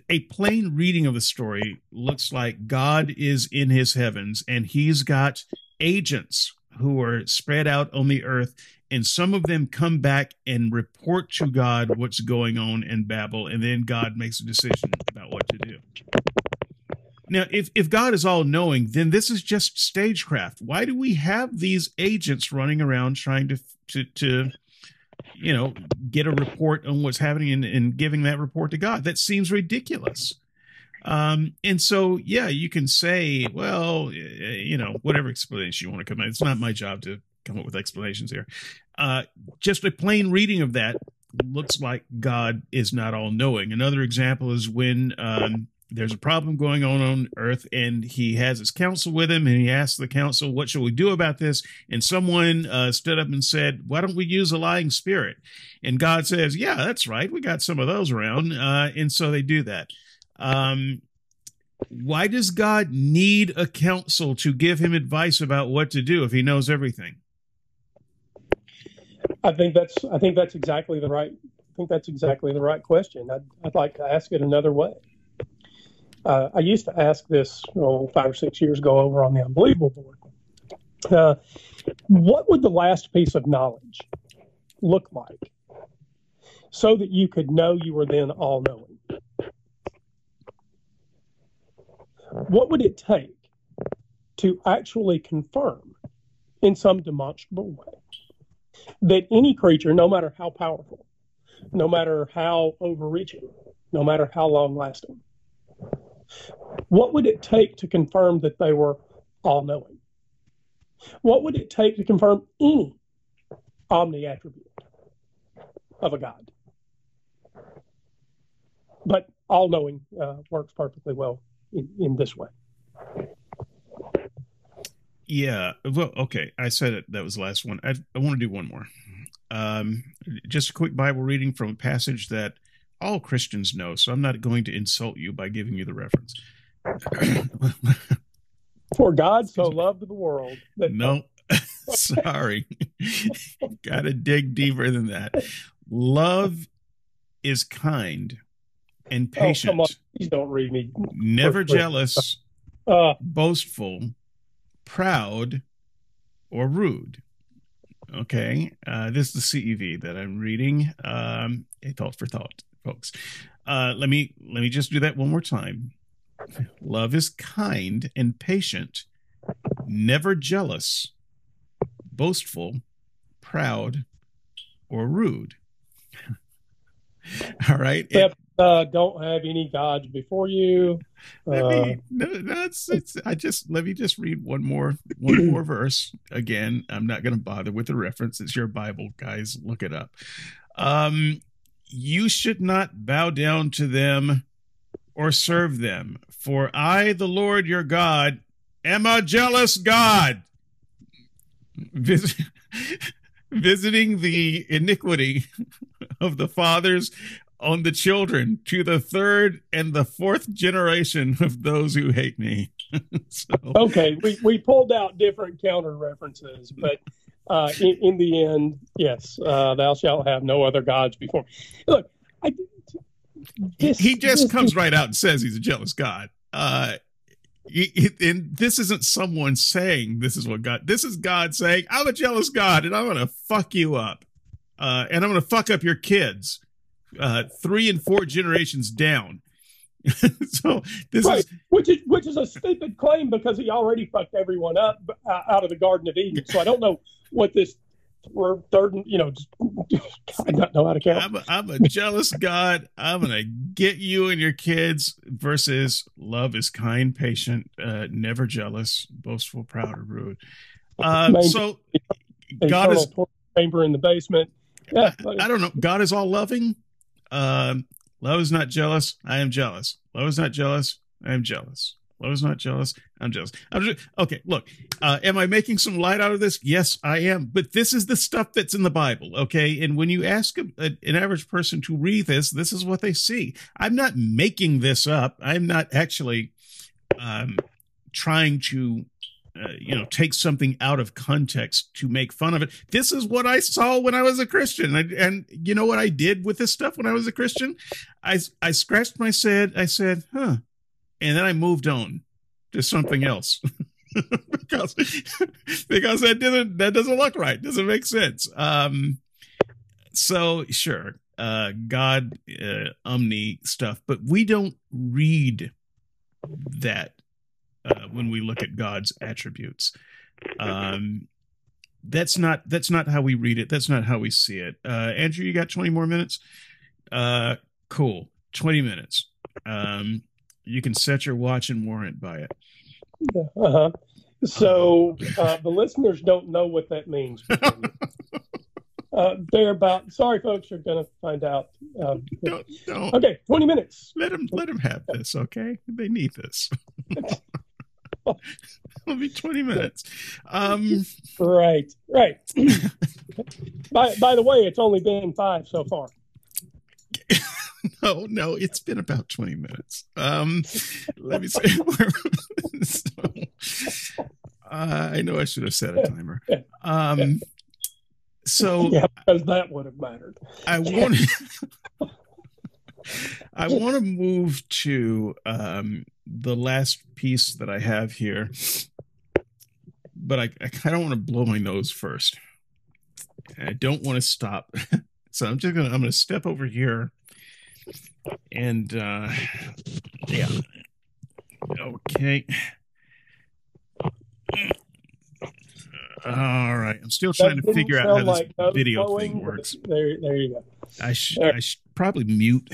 a plain reading of the story looks like God is in his heavens and he's got agents who are spread out on the earth, and some of them come back and report to God what's going on in Babel, and then God makes a decision about what to do. Now, if, if God is all knowing, then this is just stagecraft. Why do we have these agents running around trying to to, to you know get a report on what's happening and, and giving that report to God? That seems ridiculous. Um, and so, yeah, you can say, well, you know, whatever explanation you want to come up. It's not my job to come up with explanations here. Uh, just a plain reading of that looks like God is not all knowing. Another example is when um, there's a problem going on on earth and he has his council with him and he asks the council, what shall we do about this? And someone uh, stood up and said, why don't we use a lying spirit? And God says, yeah, that's right. We got some of those around. Uh, and so they do that. Um, why does God need a council to give him advice about what to do if he knows everything? I think that's I think that's exactly the right I think that's exactly the right question. I'd, I'd like to ask it another way. Uh, I used to ask this oh, five or six years ago over on the Unbelievable board. Uh, what would the last piece of knowledge look like so that you could know you were then all knowing? What would it take to actually confirm in some demonstrable way that any creature, no matter how powerful, no matter how overreaching, no matter how long lasting, what would it take to confirm that they were all knowing? What would it take to confirm any omni attribute of a God? But all knowing uh, works perfectly well in, in this way. Yeah. Well, okay. I said it. That was the last one. I, I want to do one more. Um, just a quick Bible reading from a passage that all Christians know. So I'm not going to insult you by giving you the reference. For God so loved the world. That no, sorry. Got to dig deeper than that. Love is kind and patient. Oh, Please don't read me. Never jealous, uh, boastful, proud, or rude. Okay, uh, this is the CEV that I'm reading. Um, a thought for thought, folks. Uh, let me let me just do that one more time. Love is kind and patient, never jealous, boastful, proud, or rude. All right. Yep uh, don't have any gods before you. Let uh, me, no, that's it's. I just let me just read one more one more verse again. I'm not going to bother with the reference. It's your Bible, guys. Look it up. Um, you should not bow down to them or serve them, for I, the Lord your God, am a jealous God, Vis- visiting the iniquity of the fathers on the children to the third and the fourth generation of those who hate me. so. Okay, we, we pulled out different counter references, but uh, in, in, the end, yes, uh, thou shalt have no other gods before me. Look, I, this, he just this, comes right out and says he's a jealous God. Uh, and this isn't someone saying this is what God. This is God saying, "I'm a jealous God, and I'm going to fuck you up, uh, and I'm going to fuck up your kids, uh, three and four generations down." so this right. is which is which is a stupid claim because he already fucked everyone up uh, out of the Garden of Eden. So I don't know what this third, you know, I don't know how to count. I'm a, I'm a jealous God. I'm gonna get you and your kids. Versus love is kind, patient, uh, never jealous, boastful, proud, or rude. Uh, so God is chamber in the basement. Yeah, I, I don't know. God is all loving. Um, Love is not jealous. I am jealous. Love is not jealous. I am jealous. Love is not jealous. I'm jealous. I'm just, okay. Look, uh, am I making some light out of this? Yes, I am. But this is the stuff that's in the Bible. Okay. And when you ask a, a, an average person to read this, this is what they see. I'm not making this up. I'm not actually, um, trying to uh, you know take something out of context to make fun of it this is what i saw when i was a christian I, and you know what i did with this stuff when i was a christian i i scratched my head i said huh and then i moved on to something else because because that doesn't that doesn't look right doesn't make sense um so sure uh god uh, omni stuff but we don't read that uh, when we look at God's attributes. Um, that's not that's not how we read it. That's not how we see it. Uh, Andrew, you got twenty more minutes. Uh, cool, twenty minutes. Um, you can set your watch and warrant by it. Uh-huh. So uh, the listeners don't know what that means. uh, they're about. Sorry, folks, you're going to find out. Um, don't, don't. Okay, twenty minutes. Let them let them have this. Okay, they need this. It'll be 20 minutes. Um, right, right. by, by the way, it's only been five so far. no, no, it's been about 20 minutes. Um, let me say, so, uh, I know I should have set a timer. Um, so yeah, because that would have mattered. I want I want to move to um, the last piece that I have here, but I, I kind of want to blow my nose first. I don't want to stop, so I'm just gonna I'm gonna step over here, and uh, yeah, okay. All right, I'm still trying to figure out how like this video flowing, thing works. There, there you go. I should I should probably mute.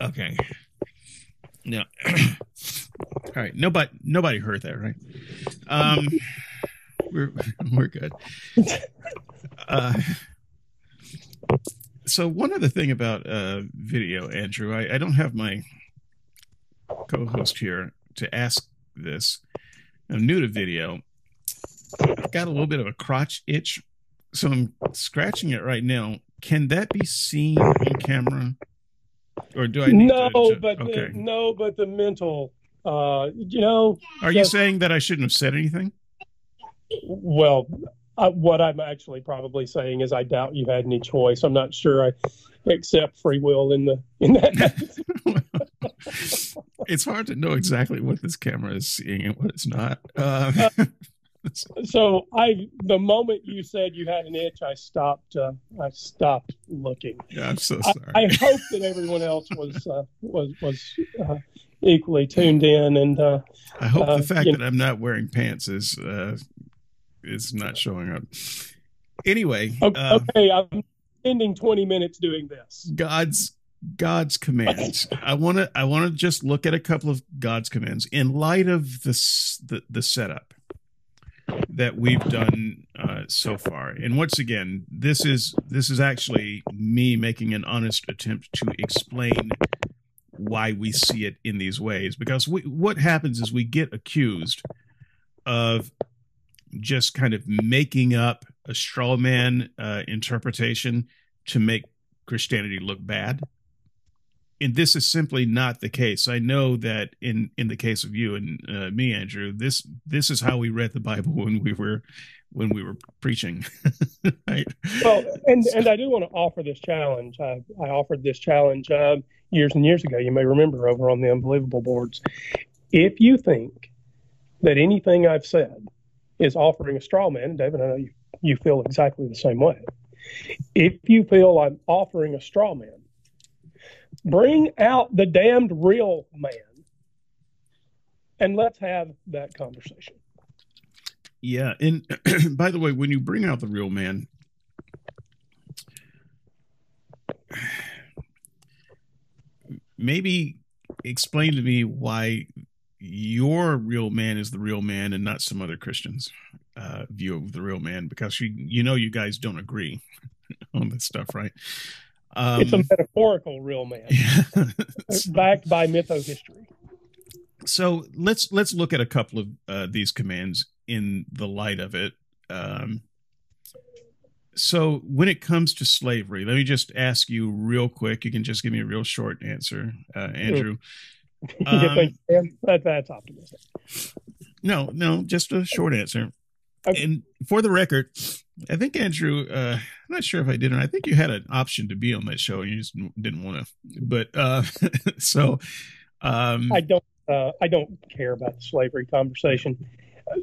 Okay. No. All right. Nobody nobody heard that, right? Um we're we're good. Uh so one other thing about uh video, Andrew, I, I don't have my co-host here to ask this. I'm new to video. I've got a little bit of a crotch itch, so I'm scratching it right now. Can that be seen on camera? or do I no, to, but okay. the, no, but the mental, uh, you know. Are you saying that I shouldn't have said anything? Well, uh, what I'm actually probably saying is I doubt you had any choice. I'm not sure I accept free will in the in that. it's hard to know exactly what this camera is seeing and what it's not. Uh, so I, the moment you said you had an itch, I stopped. Uh, I stopped looking. Yeah, I'm so sorry. I, I hope that everyone else was uh, was was uh, equally tuned in, and uh, I hope the uh, fact that know. I'm not wearing pants is uh, is not showing up. Anyway, okay, okay I'm spending 20 minutes doing this. God's God's commands. I want to I want to just look at a couple of God's commands in light of this the the setup that we've done uh, so far. And once again, this is this is actually me making an honest attempt to explain why we see it in these ways. Because we, what happens is we get accused of just kind of making up a straw man uh, interpretation to make Christianity look bad. And this is simply not the case. I know that in in the case of you and uh, me, Andrew, this this is how we read the Bible when we were when we were preaching. right? Well, and and I do want to offer this challenge. I, I offered this challenge uh, years and years ago. You may remember over on the Unbelievable boards. If you think that anything I've said is offering a straw man, David, I know you, you feel exactly the same way. If you feel I'm offering a straw man, bring out the damned real man and let's have that conversation. Yeah. And by the way, when you bring out the real man, maybe explain to me why your real man is the real man and not some other Christians uh, view of the real man because you you know you guys don't agree on this stuff, right? Um, it's a metaphorical real man, yeah. backed by mytho history. So let's let's look at a couple of uh, these commands in the light of it. Um, so when it comes to slavery, let me just ask you real quick. You can just give me a real short answer, uh, Andrew. Um, that, that's optimistic. No, no, just a short answer. Okay. And for the record, I think Andrew, uh, I'm not sure if I did, or I think you had an option to be on that show, and you just didn't want to. But uh, so, um, I don't, uh, I don't care about the slavery conversation,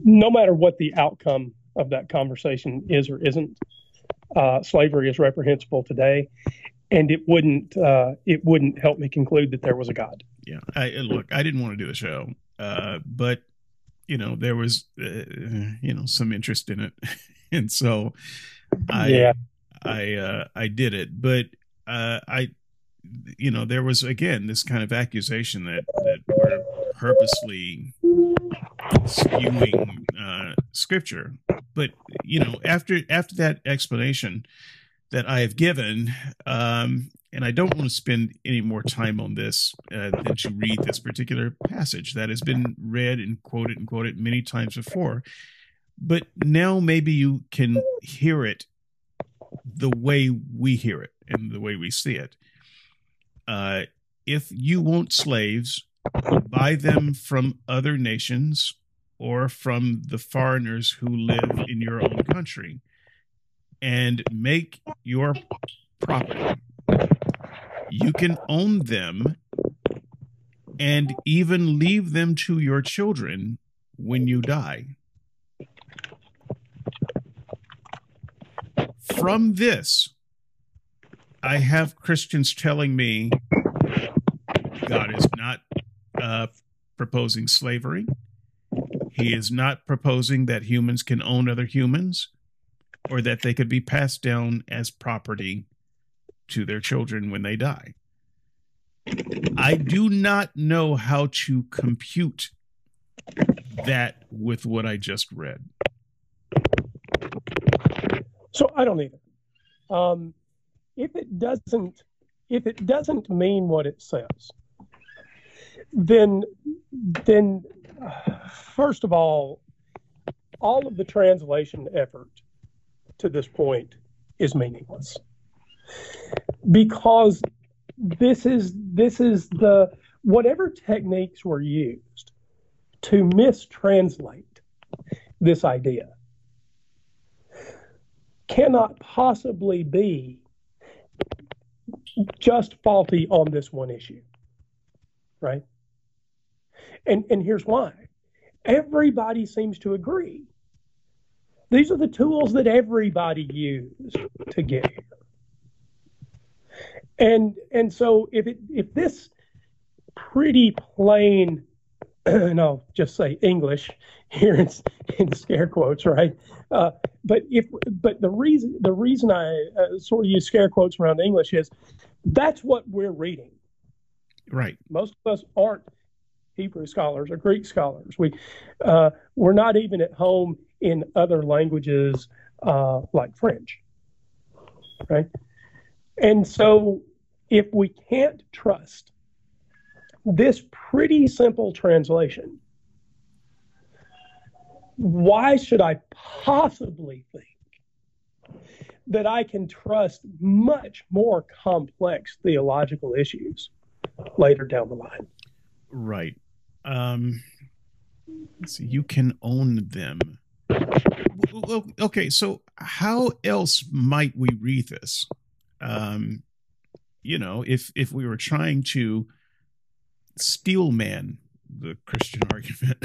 no matter what the outcome of that conversation is or isn't. Uh, slavery is reprehensible today, and it wouldn't, uh, it wouldn't help me conclude that there was a God yeah. I look, I didn't want to do the show, uh, but you know there was uh, you know some interest in it, and so I yeah. I uh, I did it. But uh, I you know there was again this kind of accusation that that we're purposely skewing uh, scripture. But you know after after that explanation that I have given, um, and I don't want to spend any more time on this uh, than to read this particular passage that has been read and quoted and quoted many times before. But now maybe you can hear it the way we hear it and the way we see it. Uh, if you want slaves, buy them from other nations or from the foreigners who live in your own country and make your property you can own them and even leave them to your children when you die. From this, I have Christians telling me God is not uh, proposing slavery. He is not proposing that humans can own other humans or that they could be passed down as property to their children when they die. I do not know how to compute that with what I just read. So I don't either. Um, if it doesn't, if it doesn't mean what it says, then, then, uh, first of all, all of the translation effort to this point is meaningless because this is this is the whatever techniques were used to mistranslate this idea cannot possibly be just faulty on this one issue right? And and here's why. Everybody seems to agree. These are the tools that everybody used to get here and and so if it if this pretty plain and I'll just say English here in, in scare quotes, right? Uh, but if but the reason the reason I uh, sort of use scare quotes around English is that's what we're reading. Right. Most of us aren't Hebrew scholars or Greek scholars. We uh, we're not even at home in other languages uh, like French, right? And so, if we can't trust this pretty simple translation, why should I possibly think that I can trust much more complex theological issues later down the line? Right. Um, see, you can own them. Okay, so how else might we read this? Um, you know, if if we were trying to steel man the Christian argument,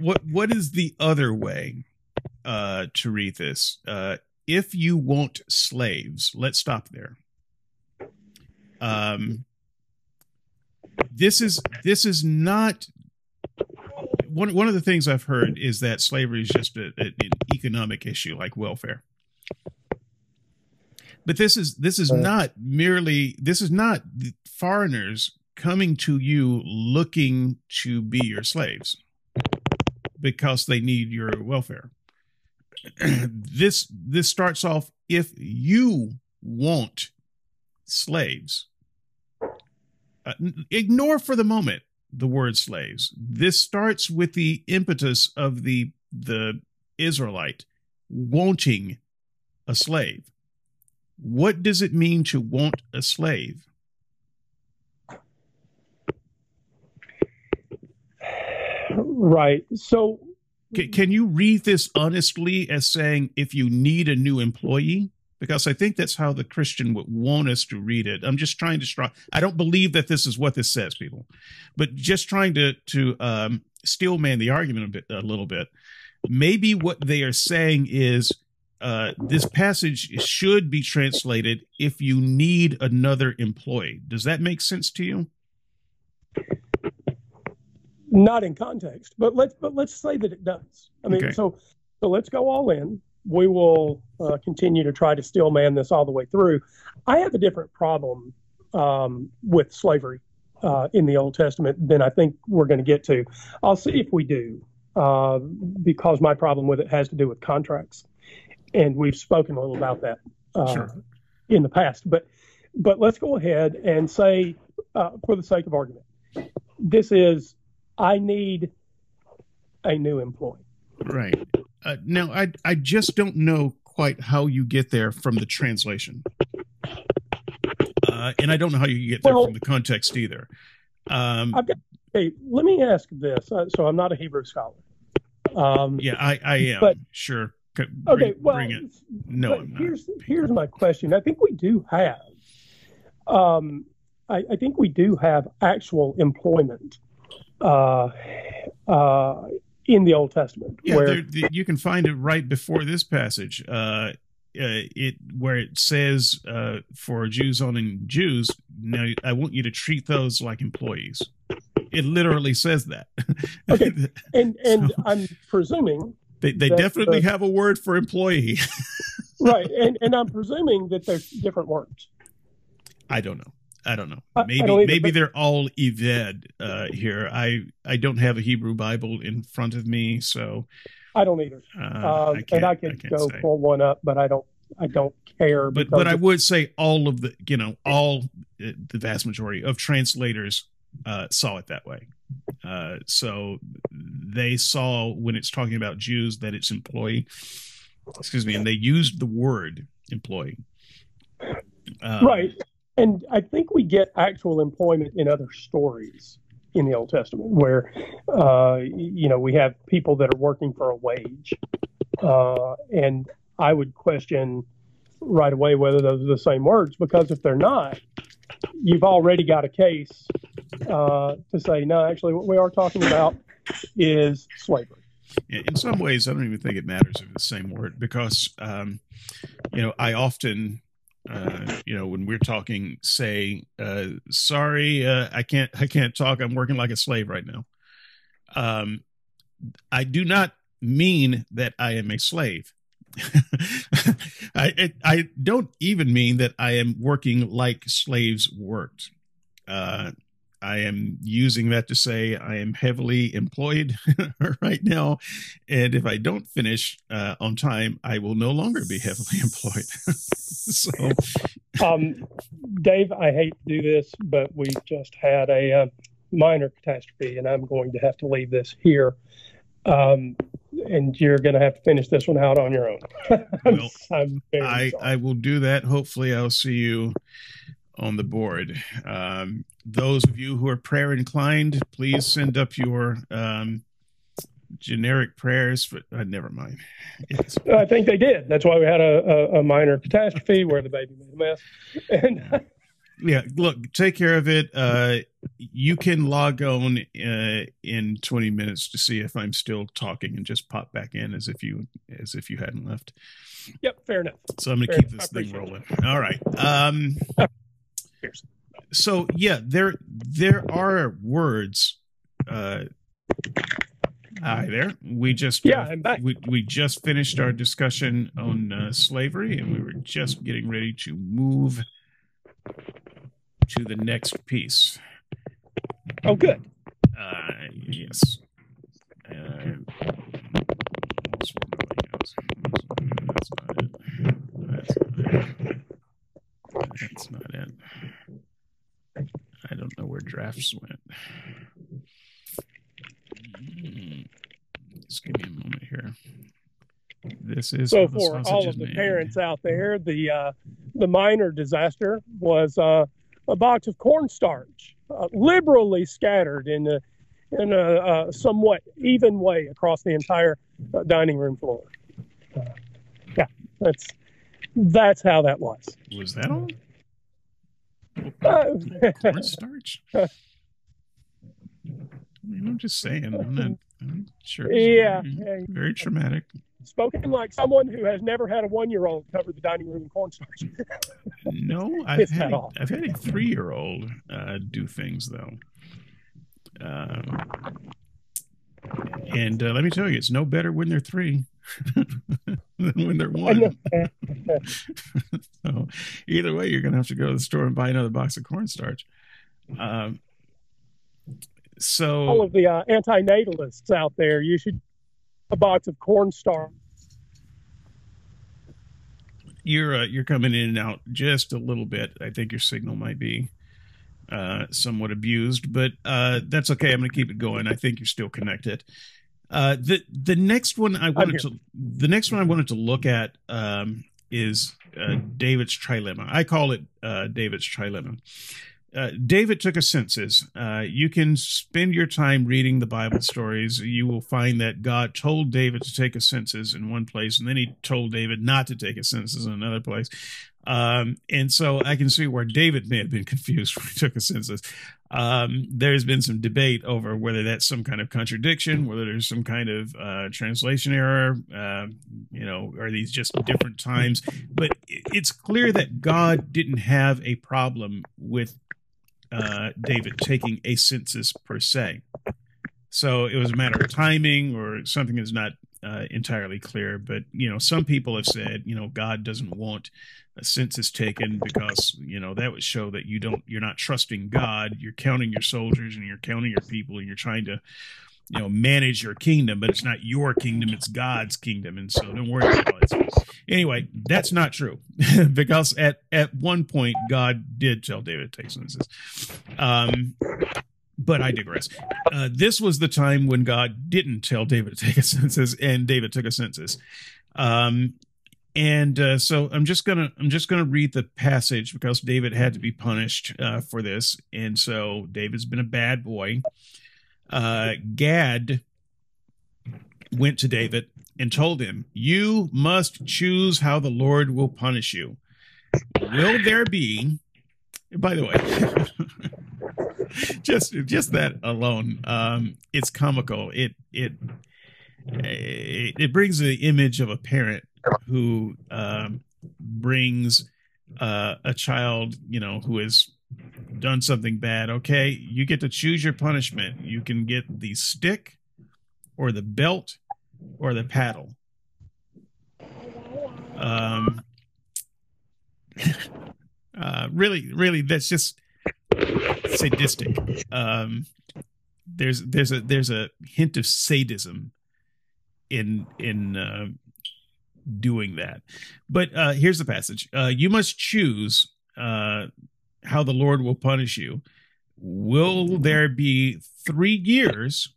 what what is the other way uh, to read this? Uh, if you want slaves, let's stop there. Um, this is this is not one one of the things I've heard is that slavery is just a, a, an economic issue like welfare. But this is this is not merely this is not foreigners coming to you looking to be your slaves because they need your welfare. this this starts off if you want slaves. Uh, ignore for the moment the word slaves. This starts with the impetus of the the Israelite wanting a slave. What does it mean to want a slave? Right. So can, can you read this honestly as saying if you need a new employee? because I think that's how the Christian would want us to read it. I'm just trying to strong. I don't believe that this is what this says, people, but just trying to to um, steel man the argument a bit, a little bit. Maybe what they are saying is uh, this passage should be translated if you need another employee. Does that make sense to you? Not in context, but let's but let's say that it does. I mean, okay. so so let's go all in we will uh, continue to try to steel man this all the way through. I have a different problem um, with slavery uh, in the Old Testament than I think we're going to get to. I'll see if we do, uh, because my problem with it has to do with contracts, and we've spoken a little about that uh, sure. in the past. But but let's go ahead and say, uh, for the sake of argument, this is I need a new employee. Right. Uh, now, I I just don't know quite how you get there from the translation, uh, and I don't know how you get there well, from the context either. Um, got, hey, let me ask this. Uh, so I'm not a Hebrew scholar. Um, yeah, I, I am. But, sure. Okay. Well, bring it. No, here's here's my question. I think we do have. Um, I, I think we do have actual employment. Uh, uh, in the Old Testament. Yeah, where, you can find it right before this passage. Uh, uh, it where it says uh, for Jews owning Jews. Now I want you to treat those like employees. It literally says that. okay, and and so, I'm presuming they they definitely the, have a word for employee. right, and and I'm presuming that there's different words. I don't know. I don't know. Maybe don't either, maybe but... they're all Eved uh, here. I I don't have a Hebrew Bible in front of me, so I don't either. Uh, uh, I and I could I go say. pull one up, but I don't. I don't care. But but I would say all of the you know all uh, the vast majority of translators uh, saw it that way. Uh, so they saw when it's talking about Jews that it's employee. Excuse me, and they used the word employee. Um, right and I think we get actual employment in other stories in the Old Testament where, uh, you know, we have people that are working for a wage. Uh, and I would question right away whether those are the same words because if they're not, you've already got a case uh, to say, no, actually, what we are talking about is slavery. In some ways, I don't even think it matters if it's the same word because, um, you know, I often uh, you know, when we're talking, say, uh, sorry, uh, I can't, I can't talk. I'm working like a slave right now. Um, I do not mean that I am a slave. I, I don't even mean that I am working like slaves worked. Uh, I am using that to say I am heavily employed right now. And if I don't finish uh, on time, I will no longer be heavily employed. so, um, Dave, I hate to do this, but we just had a uh, minor catastrophe, and I'm going to have to leave this here. Um, and you're going to have to finish this one out on your own. well, I, I will do that. Hopefully, I'll see you on the board. Um, those of you who are prayer inclined, please send up your um, generic prayers. But uh, never mind. I think they did. That's why we had a, a, a minor catastrophe where the baby made a mess. And yeah, look, take care of it. Uh, you can log on uh, in 20 minutes to see if I'm still talking and just pop back in as if you as if you hadn't left. Yep, fair enough. So I'm going to keep this thing rolling. It. All right. Um, so yeah, there there are words. Uh, hi there. We just yeah, I'm back. We we just finished our discussion on uh, slavery, and we were just getting ready to move to the next piece. Oh, good. Uh, yes. Uh, that's not it. That's not it. That's not it. I don't know where drafts went. Hmm. Just give me a moment here. This is so for all of the made. parents out there. The uh, the minor disaster was uh, a box of cornstarch, uh, liberally scattered in a in a, a, somewhat even way across the entire uh, dining room floor. Uh, yeah, that's that's how that was. Was that all? Uh, cornstarch. I mean, I'm just saying. I'm not. I'm sure. Yeah, very, very traumatic spoken like someone who has never had a one-year-old cover the dining room in cornstarch. no, I've had, a, I've had a three-year-old uh, do things though. Um, and uh, let me tell you, it's no better when they're three than when they're one. so either way, you're going to have to go to the store and buy another box of cornstarch. Um, so all of the uh, antinatalists out there, you should a box of cornstarch. You're uh, you're coming in and out just a little bit. I think your signal might be uh, somewhat abused, but uh, that's okay. I'm going to keep it going. I think you're still connected. Uh, the the next one I wanted to the next one I wanted to look at um, is uh, David's trilemma. I call it uh, David's trilemma. Uh, David took a census. Uh, you can spend your time reading the Bible stories. You will find that God told David to take a census in one place, and then he told David not to take a census in another place. Um, and so I can see where David may have been confused when he took a census. Um, there's been some debate over whether that's some kind of contradiction, whether there's some kind of uh, translation error. Uh, you know, are these just different times? But it's clear that God didn't have a problem with uh, David taking a census per se. So it was a matter of timing or something is not uh, entirely clear. But, you know, some people have said, you know, God doesn't want a census taken because, you know, that would show that you don't, you're not trusting God. You're counting your soldiers and you're counting your people and you're trying to, you know, manage your kingdom, but it's not your kingdom, it's God's kingdom. And so don't worry about it. Anyway, that's not true because at, at one point, God did tell David to take census. Um, but I digress. Uh, this was the time when God didn't tell David to take a census, and David took a census. Um, and uh, so I'm just gonna I'm just gonna read the passage because David had to be punished uh, for this, and so David's been a bad boy uh, Gad went to David and told him, You must choose how the Lord will punish you. Will there be, by the way, just just that alone, um, it's comical. It it it, brings the image of a parent who um, brings uh, a child, you know, who is done something bad, okay, you get to choose your punishment. You can get the stick or the belt or the paddle. Um, uh, really, really, that's just sadistic. Um, there's there's a there's a hint of sadism in in uh, doing that. But uh, here's the passage: uh, You must choose uh, how the Lord will punish you. Will there be three years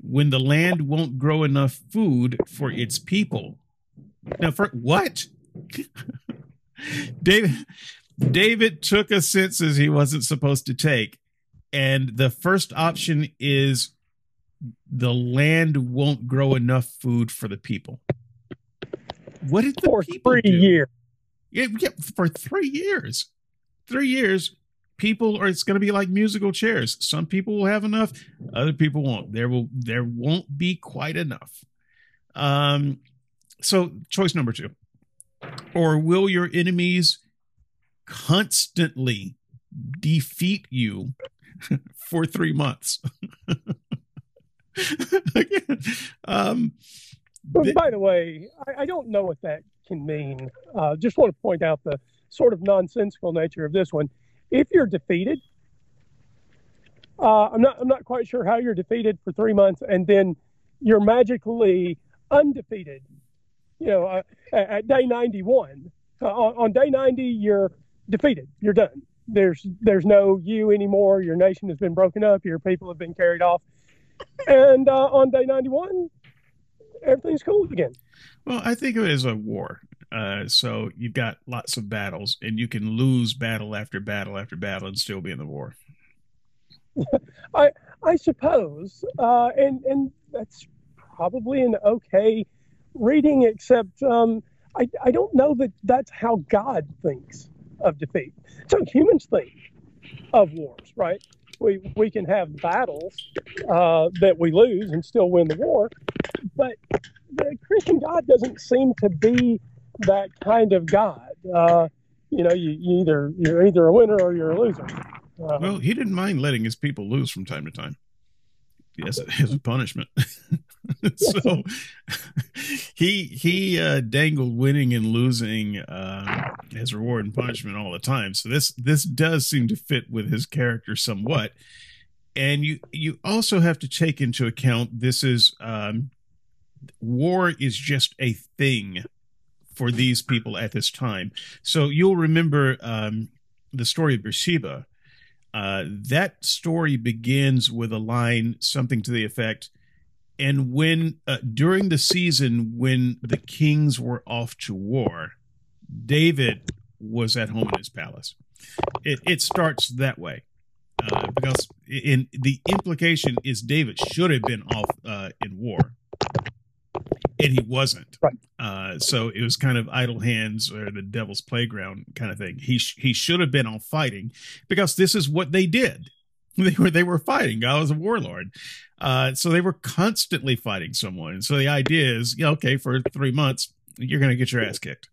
when the land won't grow enough food for its people? Now, for what? David David took a census he wasn't supposed to take, and the first option is the land won't grow enough food for the people. What did the for people three do? years. Yeah, yeah, for three years. Three years, people or it's going to be like musical chairs. Some people will have enough, other people won't. There will there won't be quite enough. Um, so choice number two, or will your enemies constantly defeat you for three months? um, But by the way, I, I don't know what that can mean. Uh, just want to point out the sort of nonsensical nature of this one. If you're defeated, uh, I'm not I'm not quite sure how you're defeated for three months and then you're magically undefeated. You know, uh, at, at day 91, uh, on, on day 90, you're defeated. You're done. There's there's no you anymore. Your nation has been broken up. Your people have been carried off. And uh, on day 91, everything's cool again. Well, I think of it as a war. Uh, so you've got lots of battles, and you can lose battle after battle after battle and still be in the war. I I suppose, uh, and and that's probably an okay reading, except um, I I don't know that that's how God thinks of defeat. So humans think of wars, right? We we can have battles uh, that we lose and still win the war, but the Christian God doesn't seem to be that kind of God. Uh, you know, you, you either you're either a winner or you're a loser. Uh, Well, he didn't mind letting his people lose from time to time. Yes, as a punishment. so he he uh, dangled winning and losing uh, as reward and punishment all the time. So this this does seem to fit with his character somewhat. And you you also have to take into account this is um, war is just a thing for these people at this time. So you'll remember um, the story of Bathsheba. Uh, that story begins with a line, something to the effect, and when uh, during the season when the kings were off to war, David was at home in his palace. It, it starts that way. Uh, because in the implication is David should have been off uh, in war, and he wasn't. Right. Uh, so it was kind of idle hands or the devil's playground kind of thing. He sh- he should have been off fighting because this is what they did. They were they were fighting. God was a warlord, uh, so they were constantly fighting someone. So the idea is, yeah, okay, for three months you're going to get your ass kicked.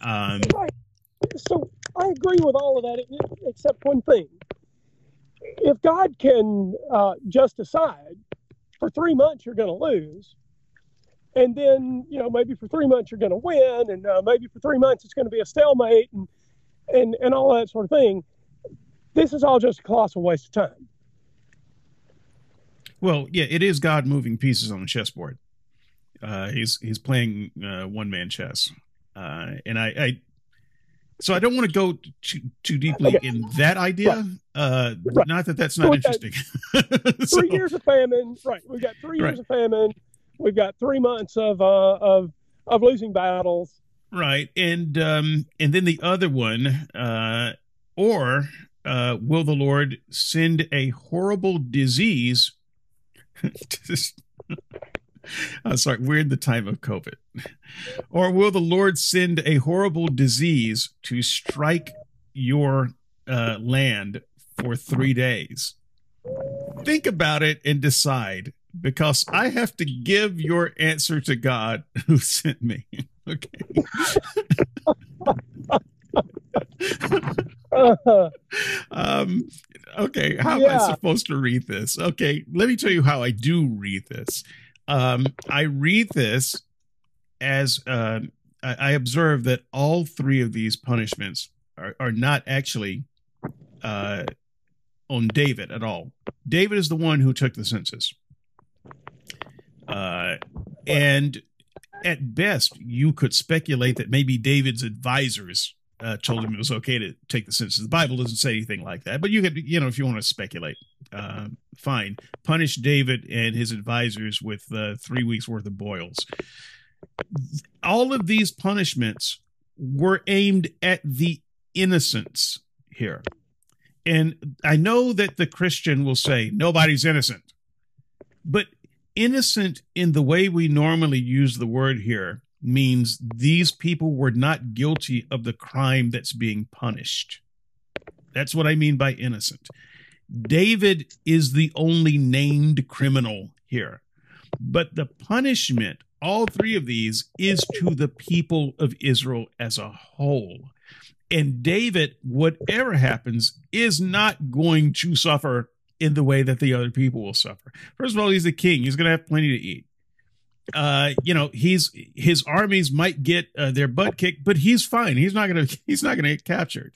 Um, Right. So I agree with all of that, except one thing. If God can uh, just decide for three months you're going to lose, and then you know maybe for three months you're going to win, and uh, maybe for three months it's going to be a stalemate, and and and all that sort of thing. This is all just a colossal waste of time. Well, yeah, it is God moving pieces on a chessboard. Uh, he's he's playing uh, one man chess, uh, and I, I so I don't want to go too too deeply Okay. in that idea. Uh, Right. Not that that's not got interesting. So- Three years of famine, right? We've got three years Right. of famine. We've got three months of uh, of of losing battles. right, and um, and then the other one, uh, or uh, will the Lord send a horrible disease? I'm sorry, we're in the time of COVID. Or will the Lord send a horrible disease to strike your uh, land for three days? Think about it and decide because I have to give your answer to God who sent me. Okay. Um okay how am i supposed to read this okay let me tell you how i do read this um i read this as uh, I, I observe that all three of these punishments are, are not actually uh on David at all. David is the one who took the census. Uh, and at best, you could speculate that maybe David's advisors uh, told him it was okay to take the census. The Bible doesn't say anything like that, but you could, you know, if you want to speculate, uh, fine. Punish David and his advisors with uh, three weeks worth of boils. All of these punishments were aimed at the innocents here. And I know that the Christian will say nobody's innocent, but innocent in the way we normally use the word here means these people were not guilty of the crime that's being punished. That's what I mean by innocent. David is the only named criminal here. But the punishment, all three of these, is to the people of Israel as a whole. And David, whatever happens, is not going to suffer in the way that the other people will suffer. First of all, he's the king. He's going to have plenty to eat. Uh, you know, he's his armies might get uh, their butt kicked, but he's fine. He's not going to he's not going to get captured.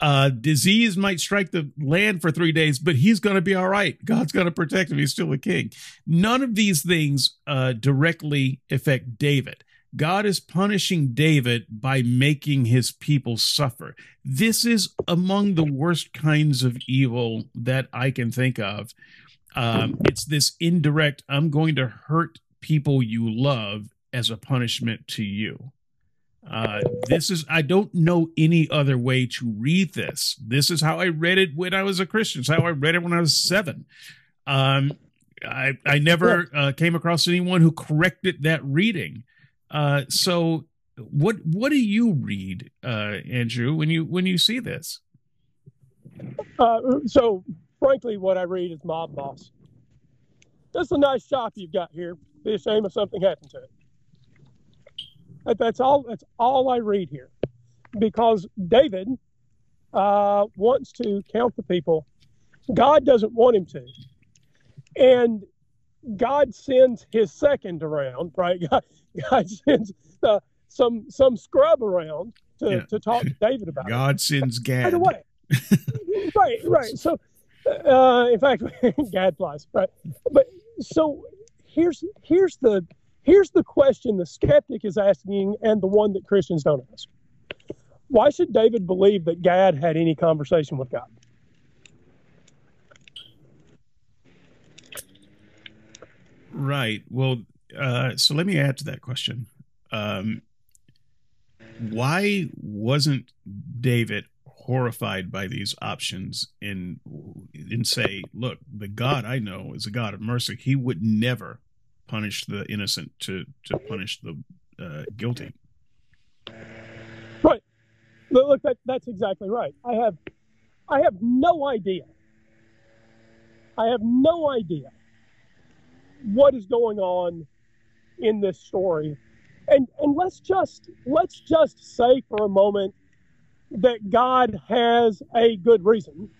Uh, disease might strike the land for three days, but he's going to be all right. God's going to protect him. He's still a king. None of these things uh, directly affect David. God is punishing David by making his people suffer. This is among the worst kinds of evil that I can think of. Um, it's this indirect, I'm going to hurt people you love as a punishment to you. Uh, this is, I don't know any other way to read this. This is how I read it when I was a Christian. It's how I read it when I was seven. Um, I, I never uh, came across anyone who corrected that reading. Uh, so what what do you read, uh, Andrew, when you when you see this? Uh, so frankly, what I read is mob boss. That's a nice shop you've got here. Be a shame if something happened to it. That, that's all. That's all I read here, because David uh, wants to count the people. God doesn't want him to, and God sends His second around. Right? God, God sends uh, some some scrub around to, yeah. to talk to David about. God it. sends Gad. By the way, right, right. So, uh, in fact, Gad flies. Right, but so here's here's the here's the question the skeptic is asking, and the one that Christians don't ask. Why should David believe that Gad had any conversation with God? Right. Well, uh, so let me add to that question. Um, why wasn't David horrified by these options and and say, look, the God I know is a God of mercy. He would never punish the innocent to to punish the uh, guilty. Right. Look, that, that's exactly right. I have I have no idea. I have no idea what is going on in this story. And and let's just let's just say for a moment that God has a good reason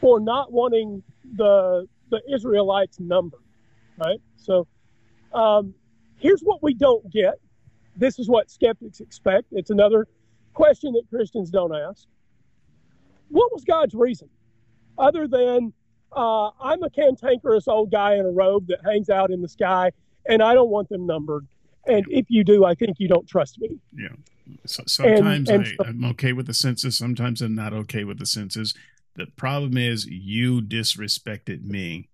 for not wanting the the Israelites numbered, right? So um, here's what we don't get. This is what skeptics expect. It's another question that Christians don't ask. What was God's reason, other than uh, I'm a cantankerous old guy in a robe that hangs out in the sky and I don't want them numbered. And if you do, I think you don't trust me. Yeah. So, sometimes and, and I, I'm okay with the census. Sometimes I'm not okay with the census. The problem is you disrespected me.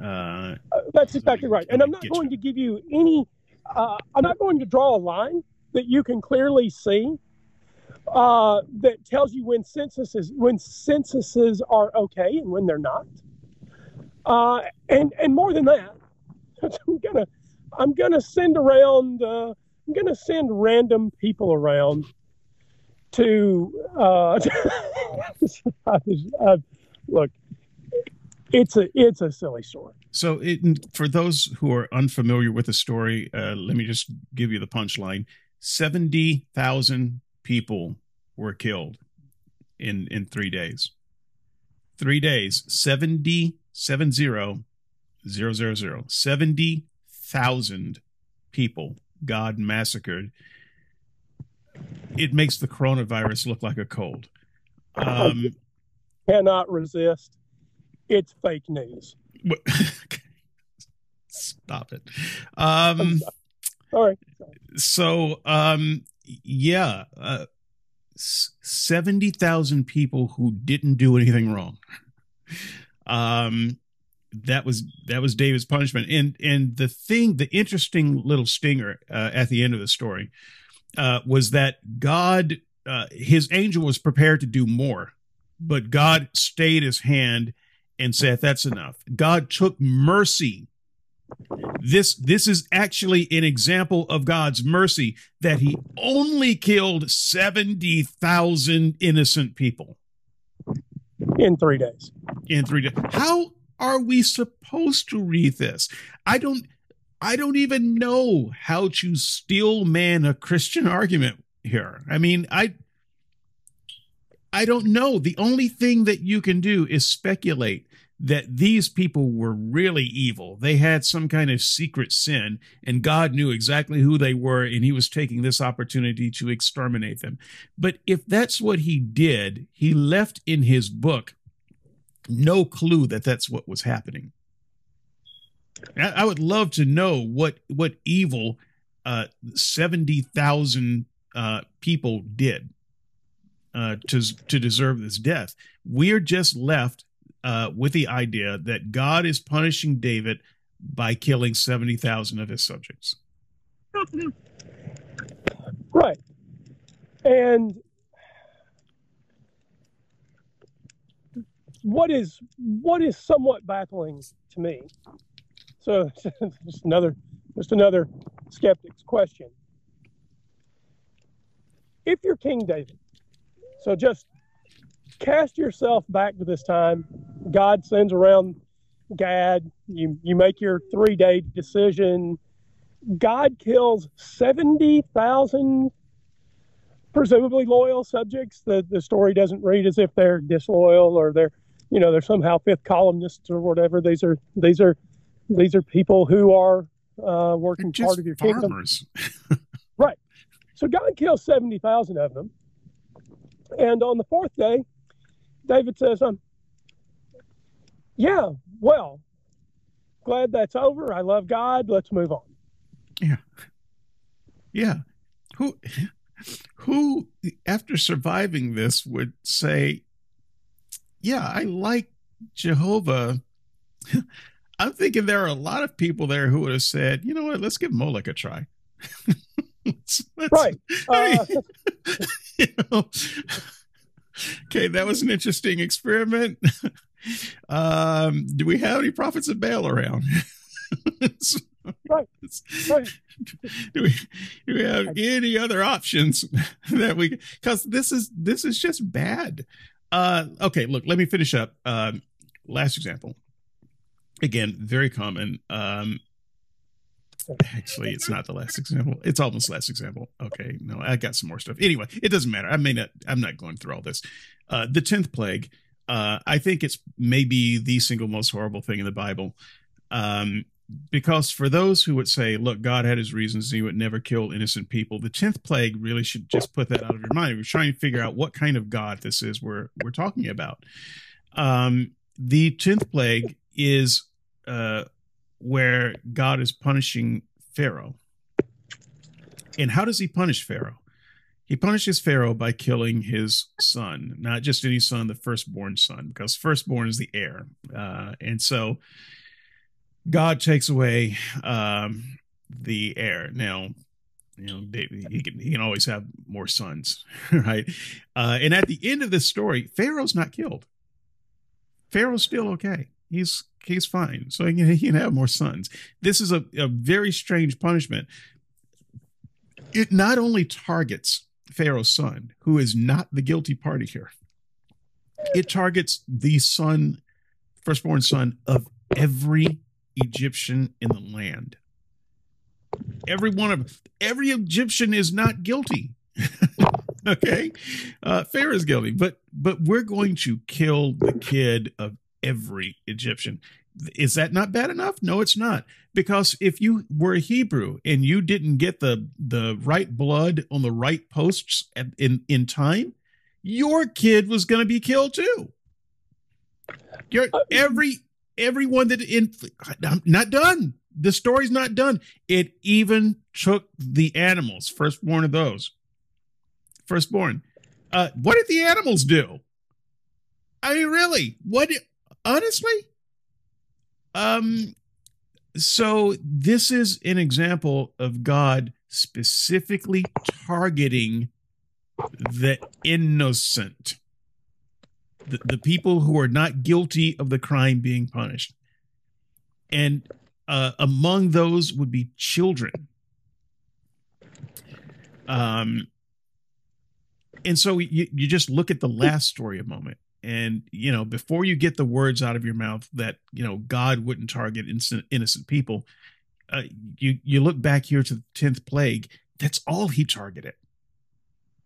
Uh, uh, that's exactly right. And I'm not going you. to give you any. Uh, I'm not going to draw a line that you can clearly see uh, that tells you when censuses when censuses are okay and when they're not. Uh, and and more than that, I'm gonna I'm gonna send around uh, I'm gonna send random people around to uh, look. It's a it's a silly story. So, it, for those who are unfamiliar with the story, uh, let me just give you the punchline: seventy thousand people were killed in in three days. Three days, seventy seven zero zero zero zero. Seventy thousand people God massacred. It makes the coronavirus look like a cold. Um, cannot resist. It's fake news. Stop it. Um, All right. So, um, yeah, uh, 70,000 people who didn't do anything wrong. Um, that was that was David's punishment, and and the thing, the interesting little stinger uh, at the end of the story uh, was that God, uh, his angel was prepared to do more, but God stayed his hand and said, "That's enough." God took mercy this this is actually an example of God's mercy that he only killed 70,000 innocent people in 3 days. In 3 days. How are we supposed to read this? I don't I don't even know how to steel man a Christian argument here. I mean, I I don't know. The only thing that you can do is speculate that these people were really evil. They had some kind of secret sin, and God knew exactly who they were, and He was taking this opportunity to exterminate them. But if that's what He did, He left in His book no clue that that's what was happening. I, would love to know what what evil uh, seventy thousand uh, people did uh, to to deserve this death. We're just left uh, with the idea that God is punishing David by killing 70,000 of his subjects. Right. And what is what is somewhat baffling to me. So just another just another skeptic's question. If you're King David, so just cast yourself back to this time. God sends around Gad. You you make your three day decision. God kills seventy thousand presumably loyal subjects. The the story doesn't read as if they're disloyal or they're you know they're somehow fifth columnists or whatever. These are these are these are people who are uh, working part of your farmers. kingdom. right. So God kills seventy thousand of them, and on the fourth day, David says, um, yeah, well, glad that's over. I love God. Let's move on. Yeah. Yeah. Who, who, after surviving this, would say, yeah, I like Jehovah. I'm thinking there are a lot of people there who would have said, you know what, let's give Moloch a try. let's, right. Uh, you know, okay, that was an interesting experiment. um, do we have any prophets of Baal around? right. right. Do we do we have any other options that we because this is this is just bad. Uh okay, look, let me finish up. Um last example. Again, very common. Um Actually, it's not the last example. It's almost last example. Okay, no, I got some more stuff. Anyway, it doesn't matter. I may not. I'm not going through all this. Uh, the tenth plague. Uh, I think it's maybe the single most horrible thing in the Bible. Um, because for those who would say, look, God had his reasons, he would never kill innocent people, the 10th plague really should just put that out of your mind. We're trying to figure out what kind of God this is we're, we're talking about. Um, the 10th plague is uh, where God is punishing Pharaoh. And how does he punish Pharaoh? He punishes Pharaoh by killing his son, not just any son, the firstborn son, because firstborn is the heir. Uh, and so God takes away um, the heir. Now, you know, he can, he can always have more sons, right? Uh, and at the end of this story, Pharaoh's not killed. Pharaoh's still okay. He's he's fine. So he can, he can have more sons. This is a, a very strange punishment. It not only targets Pharaoh's son, who is not the guilty party here, it targets the son, firstborn son of every Egyptian in the land. Every one of every Egyptian is not guilty. okay, uh, Pharaoh is guilty, but but we're going to kill the kid of every Egyptian. Is that not bad enough? No, it's not. Because if you were a Hebrew and you didn't get the the right blood on the right posts at, in in time, your kid was going to be killed too. You're uh, every everyone that in I'm not done. The story's not done. It even took the animals, firstborn of those. Firstborn. Uh, what did the animals do? I mean, really? What? Honestly? Um. So this is an example of God specifically targeting the innocent, the, the people who are not guilty of the crime being punished. And uh, among those would be children. Um, and so you, you just look at the last story a moment and you know before you get the words out of your mouth that you know god wouldn't target innocent, innocent people uh, you you look back here to the 10th plague that's all he targeted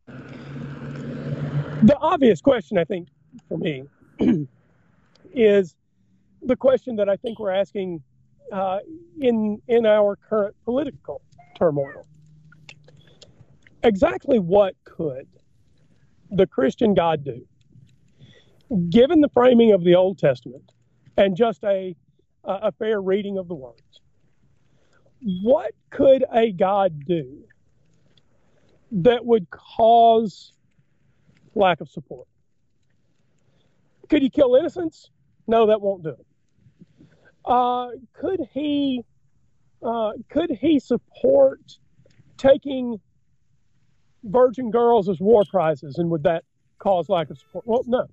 the obvious question i think for me is the question that i think we're asking uh, in in our current political turmoil exactly what could the christian god do given the framing of the Old Testament and just a, a fair reading of the words, what could a God do that would cause lack of support? Could he kill innocents? No, that won't do it. Uh, could he uh, could he support taking virgin girls as war prizes, and would that cause lack of support? Well, no.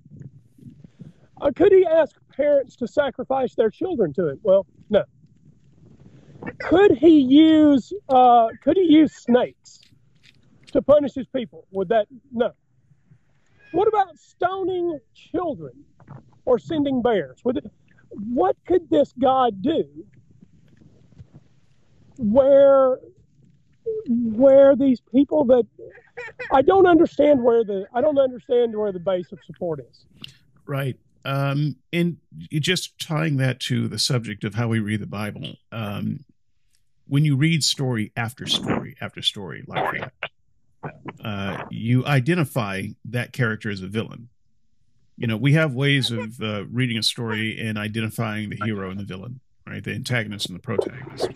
Uh, could he ask parents to sacrifice their children to it? Well, no. Could he use uh, could he use snakes to punish his people? Would that no? What about stoning children or sending bears? What could this God do where where these people that I don't understand where the I don't understand where the base of support is. Right. Um, and just tying that to the subject of how we read the Bible, um, when you read story after story after story like that, uh, you identify that character as a villain. You know, we have ways of uh, reading a story and identifying the hero and the villain, right? The antagonist and the protagonist.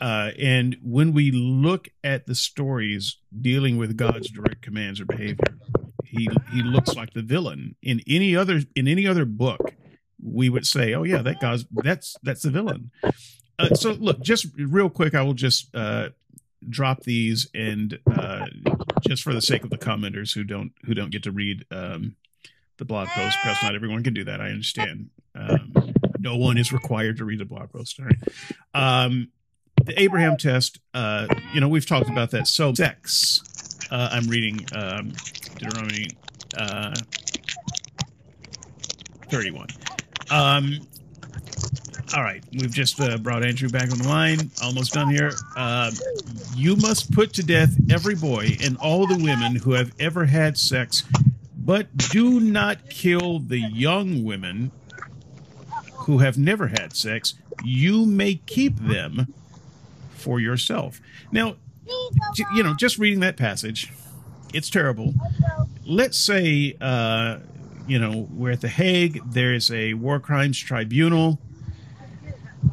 Uh, and when we look at the stories dealing with God's direct commands or behavior, he he looks like the villain. In any other in any other book, we would say, "Oh yeah, that guy's that's that's the villain." Uh, so look, just real quick, I will just uh, drop these, and uh, just for the sake of the commenters who don't who don't get to read um, the blog post, perhaps not everyone can do that. I understand. Um, no one is required to read the blog post. All right. Um, the Abraham test. Uh, you know, we've talked about that. So sex. Uh, I'm reading um, Deuteronomy uh, 31. Um, all right, we've just uh, brought Andrew back on the line. Almost done here. Uh, you must put to death every boy and all the women who have ever had sex, but do not kill the young women who have never had sex. You may keep them for yourself. Now, you know, just reading that passage, it's terrible. Let's say, uh, you know, we're at The Hague. There's a war crimes tribunal.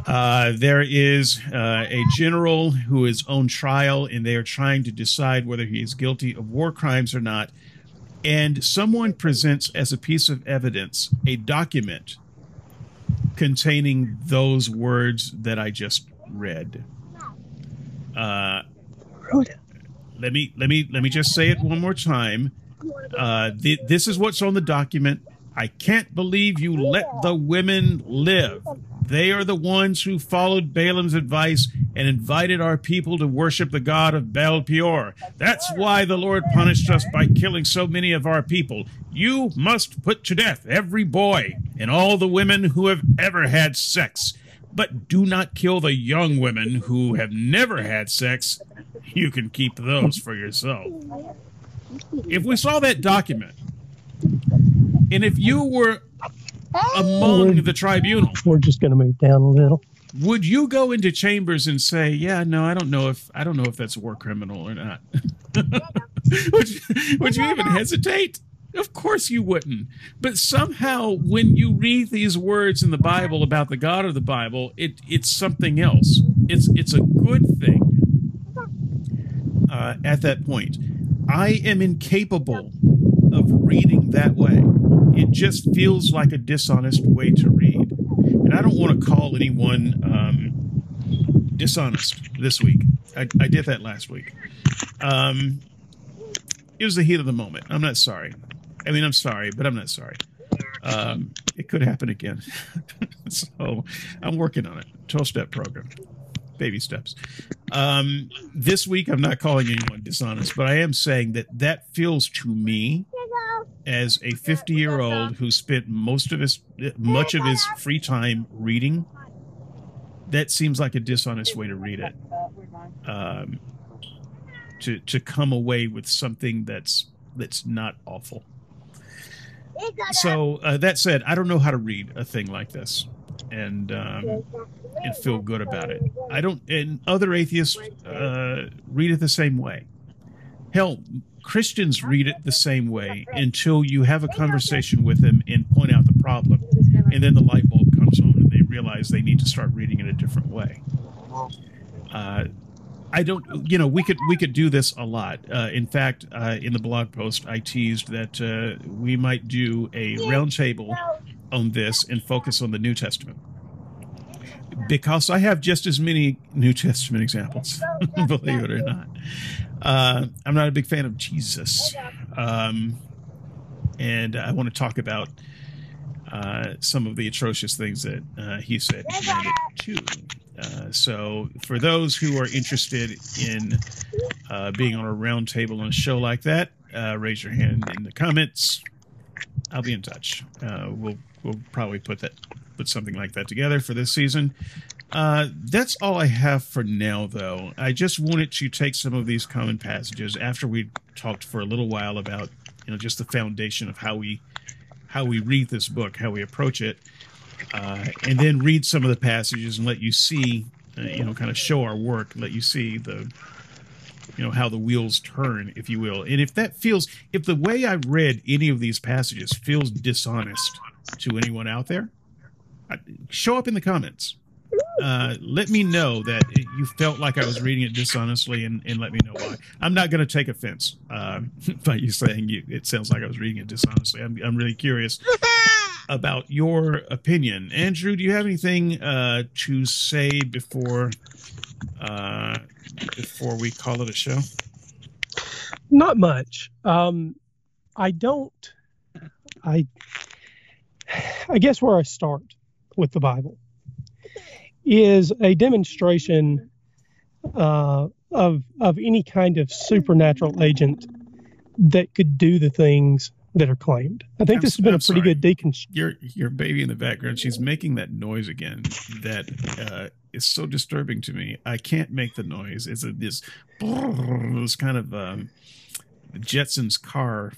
Uh, there is uh, a general who is on trial, and they are trying to decide whether he is guilty of war crimes or not. And someone presents as a piece of evidence a document containing those words that I just read. Uh, let me let me let me just say it one more time. Uh, th- this is what's on the document. I can't believe you let the women live. They are the ones who followed Balaam's advice and invited our people to worship the god of Baal Peor. That's why the Lord punished us by killing so many of our people. You must put to death every boy and all the women who have ever had sex. But do not kill the young women who have never had sex. You can keep those for yourself. If we saw that document, and if you were among the tribunal, we're just going to move down a little. Would you go into chambers and say, "Yeah, no, I don't know if I don't know if that's a war criminal or not"? would, you, would you even hesitate? Of course you wouldn't. But somehow when you read these words in the Bible about the God of the Bible, it it's something else. It's it's a good thing. Uh, at that point, I am incapable of reading that way. It just feels like a dishonest way to read. And I don't want to call anyone um, dishonest this week. I, I, did that last week. Um, it was the heat of the moment. I'm not sorry. I mean, I'm sorry, but I'm not sorry. Um, it could happen again. so I'm working on it. 12 step program, baby steps. Um, this week, I'm not calling anyone dishonest, but I am saying that that feels to me as a 50 year old who spent most of his, much of his free time reading. That seems like a dishonest way to read it. Um, to to come away with something that's that's not awful. So uh, that said, I don't know how to read a thing like this and um, and feel good about it. I don't, and other atheists uh, read it the same way. Hell, Christians read it the same way until you have a conversation with them and point out the problem, and then the light bulb comes on and they realize they need to start reading it a different way. Uh, I don't, you know, we could we could do this a lot. Uh, in fact, uh, in the blog post, I teased that uh, we might do a roundtable on this and focus on the New Testament because I have just as many New Testament examples, believe it or not. Uh, I'm not a big fan of Jesus, um, and I want to talk about uh, some of the atrocious things that uh, he said related to. Uh, so, for those who are interested in uh, being on a roundtable on a show like that, uh, raise your hand in the comments. I'll be in touch. Uh, we'll we'll probably put that put something like that together for this season. Uh, that's all I have for now, though. I just wanted to take some of these common passages after we talked for a little while about you know just the foundation of how we how we read this book, how we approach it, uh, and then read some of the passages and let you see, uh, you know, kind of show our work, let you see the, you know, how the wheels turn, if you will. And if that feels, if the way I read any of these passages feels dishonest to anyone out there, show up in the comments. Uh, let me know that you felt like I was reading it dishonestly, and, and let me know why. I'm not going to take offense uh, by you saying you, it sounds like I was reading it dishonestly. I'm, I'm really curious about your opinion. Andrew, do you have anything uh, to say before uh, before we call it a show? Not much. Um, I don't. I I guess where I start with the Bible is a demonstration uh, of of any kind of supernatural agent that could do the things that are claimed. I think I'm, this has been I'm a pretty sorry. good deconstruction. Your your baby in the background, she's making that noise again. That uh, is so disturbing to me. I can't make the noise. It's a this this kind of um, Jetsons car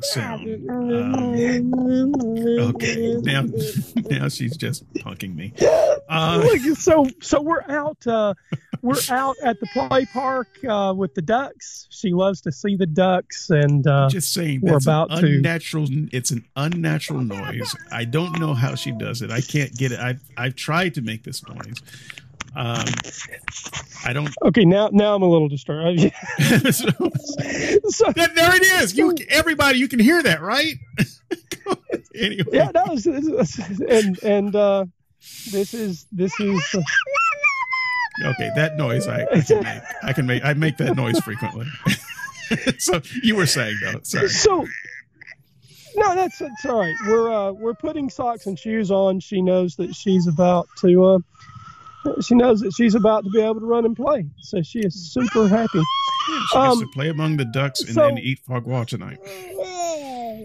sound. Um, okay, now now she's just punking me. Uh, so so we're out uh, we're out at the play park uh, with the ducks. She loves to see the ducks, and uh, just saying we're about unnatural. To... It's an unnatural noise. I don't know how she does it. I can't get it. I've I've tried to make this noise. Um, I don't. Okay, now now I'm a little disturbed. so, so, there it is. You everybody, you can hear that, right? anyway. Yeah, no, and and uh, this is this is. Uh, okay, that noise I, I can make. I can make. I make that noise frequently. so you were saying though. Sorry. So no, that's that's all right. We're uh, we're putting socks and shoes on. She knows that she's about to uh, she knows that she's about to be able to run and play. So she is super happy. She um, gets to play among the ducks and so, then eat foie gras tonight.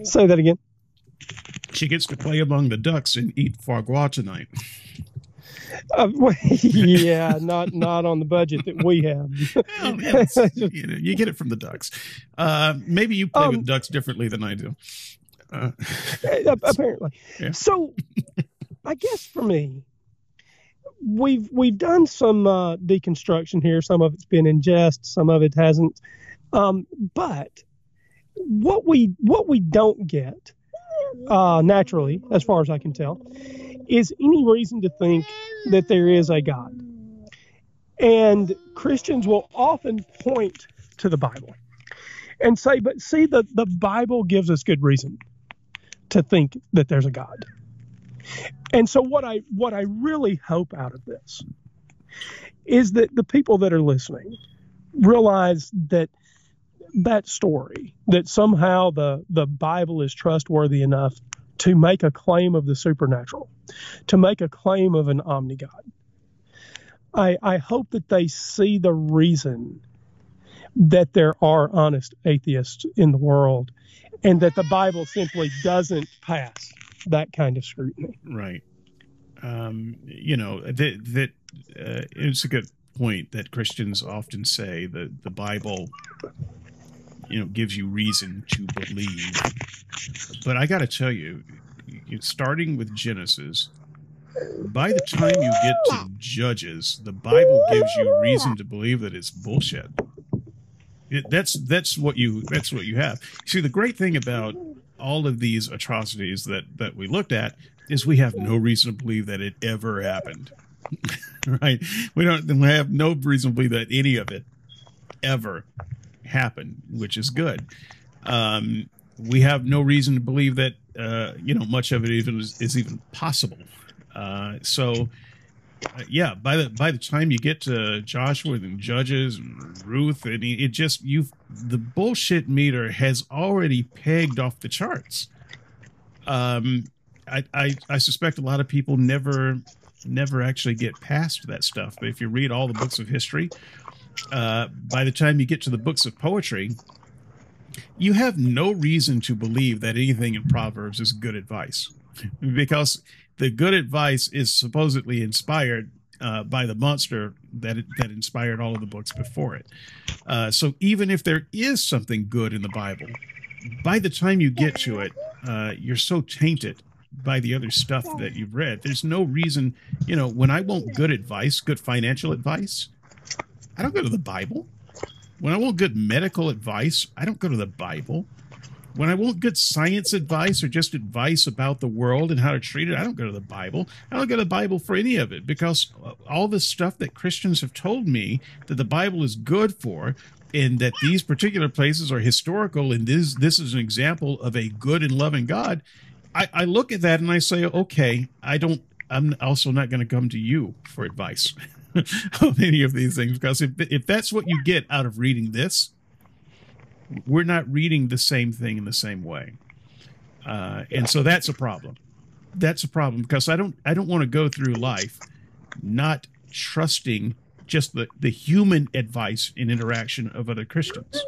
Say that again. She gets to play among the ducks and eat foie gras tonight. Uh, well, yeah, not not on the budget that we have. well, you, know, you, get it from the ducks. Uh, maybe you play um, with ducks differently than I do. Uh, apparently. Yeah. So, I guess for me, we've we've done some uh, deconstruction here. Some of it's been in jest, some of it hasn't. Um, but what we what we don't get uh, naturally, as far as I can tell, is any reason to think that there is a God. And Christians will often point to the Bible and say, but see, the, the Bible gives us good reason to think that there's a God. And so what I what I really hope out of this is that the people that are listening realize that that story that somehow the the Bible is trustworthy enough to make a claim of the supernatural, to make a claim of an omnigod. I, I hope that they see the reason that there are honest atheists in the world and that the Bible simply doesn't pass that kind of scrutiny. Right. Um, you know, that, that uh, it's a good point that Christians often say that the Bible, you know, gives you reason to believe. But I got to tell you, starting with Genesis, by the time you get to Judges, the Bible gives you reason to believe that it's bullshit. It, that's that's what you that's what you have. See, the great thing about all of these atrocities that that we looked at is we have no reason to believe that it ever happened. right? We don't we have no reason to believe that any of it ever happened, which is good. Um, we have no reason to believe that uh, you know much of it even is, is even possible. Uh, so uh, yeah, by the by the time you get to Joshua and Judges and Ruth, and it just you the bullshit meter has already pegged off the charts. Um, I, I I suspect a lot of people never never actually get past that stuff. But if you read all the books of history, uh, by the time you get to the books of poetry, you have no reason to believe that anything in Proverbs is good advice because the good advice is supposedly inspired uh, by the monster that it, that inspired all of the books before it. Uh, so even if there is something good in the Bible, by the time you get to it, uh, you're so tainted by the other stuff that you've read. There's no reason, you know, when I want good advice, good financial advice, I don't go to the Bible. When I want good medical advice, I don't go to the Bible. When I want good science advice or just advice about the world and how to treat it, I don't go to the Bible. I don't go to the Bible for any of it because all the stuff that Christians have told me that the Bible is good for and that these particular places are historical and this this is an example of a good and loving God, I, I look at that and I say, okay, I don't I'm also not going to come to you for advice on any of these things because if if that's what you get out of reading this, we're not reading the same thing in the same way, uh, and so that's a problem. That's a problem because I don't I don't want to go through life not trusting just the the human advice and interaction of other Christians.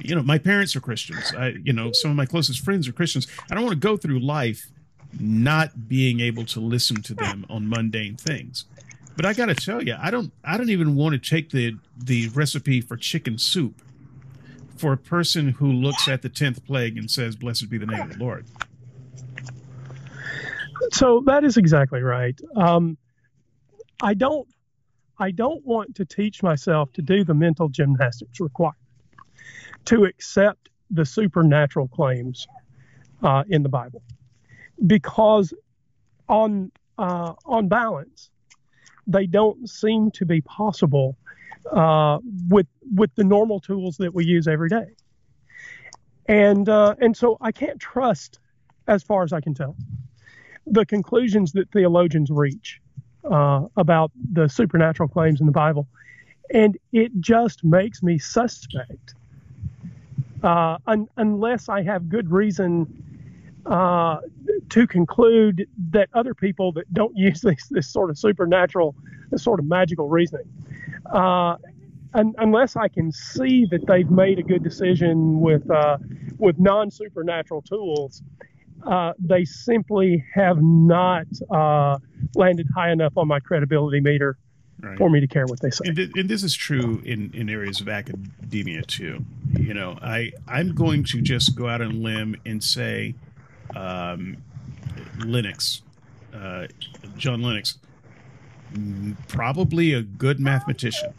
You know, my parents are Christians. I, you know, some of my closest friends are Christians. I don't want to go through life not being able to listen to them on mundane things. But I got to tell you, I don't I don't even want to take the the recipe for chicken soup for a person who looks at the 10th plague and says, Blessed be the name of the Lord. So that is exactly right. Um, I don't I don't want to teach myself to do the mental gymnastics required to accept the supernatural claims uh, in the Bible, because on uh, on balance, they don't seem to be possible uh, with with the normal tools that we use every day. And uh, and so I can't trust, as far as I can tell, the conclusions that theologians reach uh, about the supernatural claims in the Bible, and it just makes me suspect. Uh, un- unless I have good reason uh, to conclude that other people that don't use this, this sort of supernatural, this sort of magical reasoning, uh, un- unless I can see that they've made a good decision with uh, with non supernatural tools, uh, they simply have not uh, landed high enough on my credibility meter right. for me to care what they say. And, and, this is true in, in areas of academia too. You know, I I'm going to just go out on a limb and say um, Lennox, uh, John Lennox, probably a good mathematician.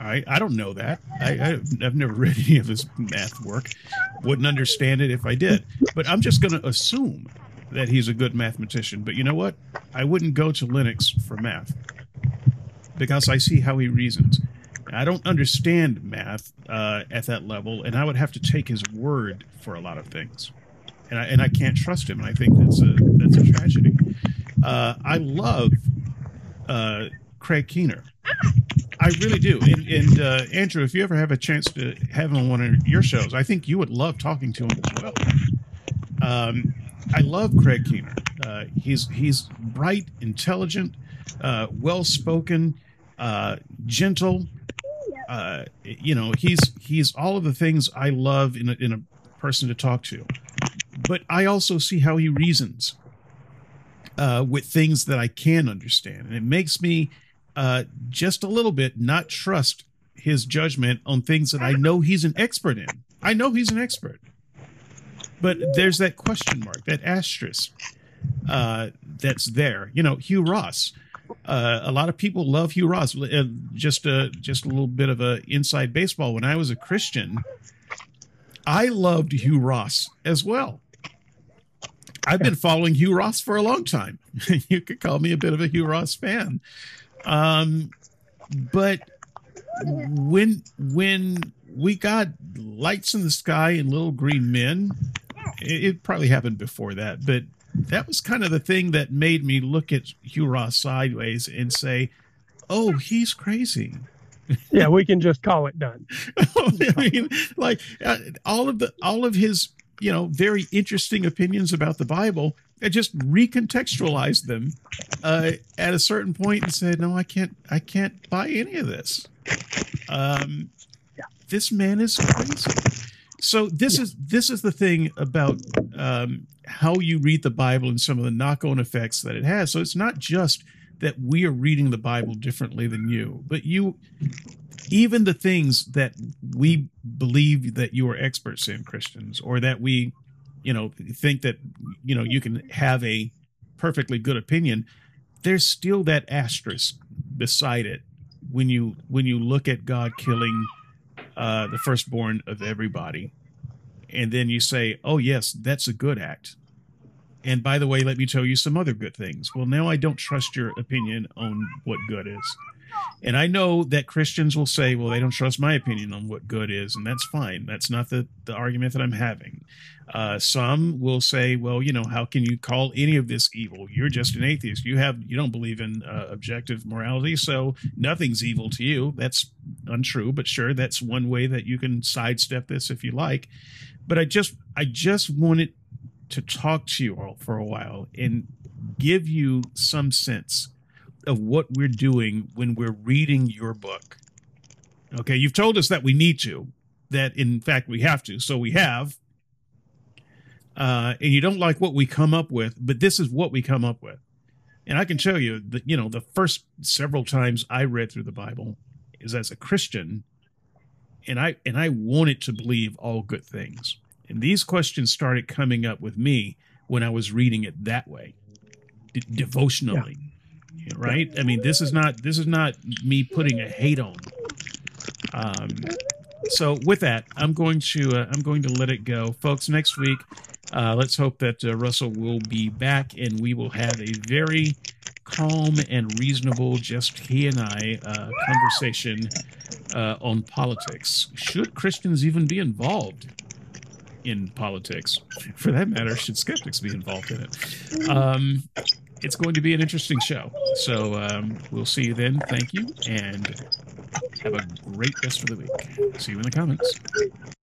I, I don't know that. I, I, have never read any of his math work. Wouldn't understand it if I did. But I'm just going to assume that he's a good mathematician. But you know what? I wouldn't go to Lennox for math because I see how he reasons. I don't understand math uh, at that level, and I would have to take his word for a lot of things, and I and I can't trust him. And I think that's a that's a tragedy. Uh, I love uh, Craig Keener. I really do. And, and uh, Andrew, if you ever have a chance to have him on one of your shows, I think you would love talking to him as well. Um, I love Craig Keener. Uh, he's he's bright, intelligent, uh, well spoken, uh, gentle. Uh, you know, he's he's all of the things I love in a, in a person to talk to. But I also see how he reasons uh, with things that I can understand, and it makes me uh, just a little bit not trust his judgment on things that I know he's an expert in. I know he's an expert, but there's that question mark, that asterisk uh, that's there. You know, Hugh Ross. Uh, a lot of people love Hugh Ross. Uh, just a just a little bit of a inside baseball. When I was a Christian, I loved Hugh Ross as well. I've been following Hugh Ross for a long time. you could call me a bit of a Hugh Ross fan. Um, but when when we got lights in the sky and little green men, it, it, probably happened before that, but that was kind of the thing that made me look at Hugh Ross sideways and say, "Oh, he's crazy." yeah, we can just call it done. I mean, like uh, all of the all of his you know very interesting opinions about the Bible I just recontextualized them uh, at a certain point and said, "No, I can't. I can't buy any of this. Um, yeah. This man is crazy." So this yeah. is this is the thing about um, how you read the Bible and some of the knock-on effects that it has. So it's not just that we are reading the Bible differently than you, but you even the things that we believe that you are experts in Christians or that we you know think that you know you can have a perfectly good opinion there's still that asterisk beside it when you when you look at god killing uh the firstborn of everybody. And then you say oh yes that's a good act. And by the way let me tell you some other good things. Well now i don't trust your opinion on what good is and I know that Christians will say, well, they don't trust my opinion on what good is, and that's fine. That's not the, the argument that I'm having. Uh, some will say, well, you know, how can you call any of this evil? You're just an atheist. You have you don't believe in uh, objective morality, so nothing's evil to you. That's untrue, but sure, that's one way that you can sidestep this if you like. But I just I just wanted to talk to you all for a while and give you some sense of what we're doing when we're reading your book. Okay, you've told us that we need to, that in fact we have to, so we have. Uh, and you don't like what we come up with, but this is what we come up with. And I can tell you that, you know, the first several times I read through the Bible is as a Christian, and I and I wanted to believe all good things. And these questions started coming up with me when I was reading it that way, de- devotionally. Yeah right? I mean, this is not this is not me putting a hate on. Um, so with that, I'm going to uh, I'm going to let it go, folks. Next week, uh, let's hope that uh, Russell will be back and we will have a very calm and reasonable, just he and I uh, conversation uh, on politics. Should Christians even be involved? in politics. For that matter, should skeptics be involved in it? Um, it's going to be an interesting show. So um, we'll see you then. Thank you, and have a great rest of the week. See you in the comments.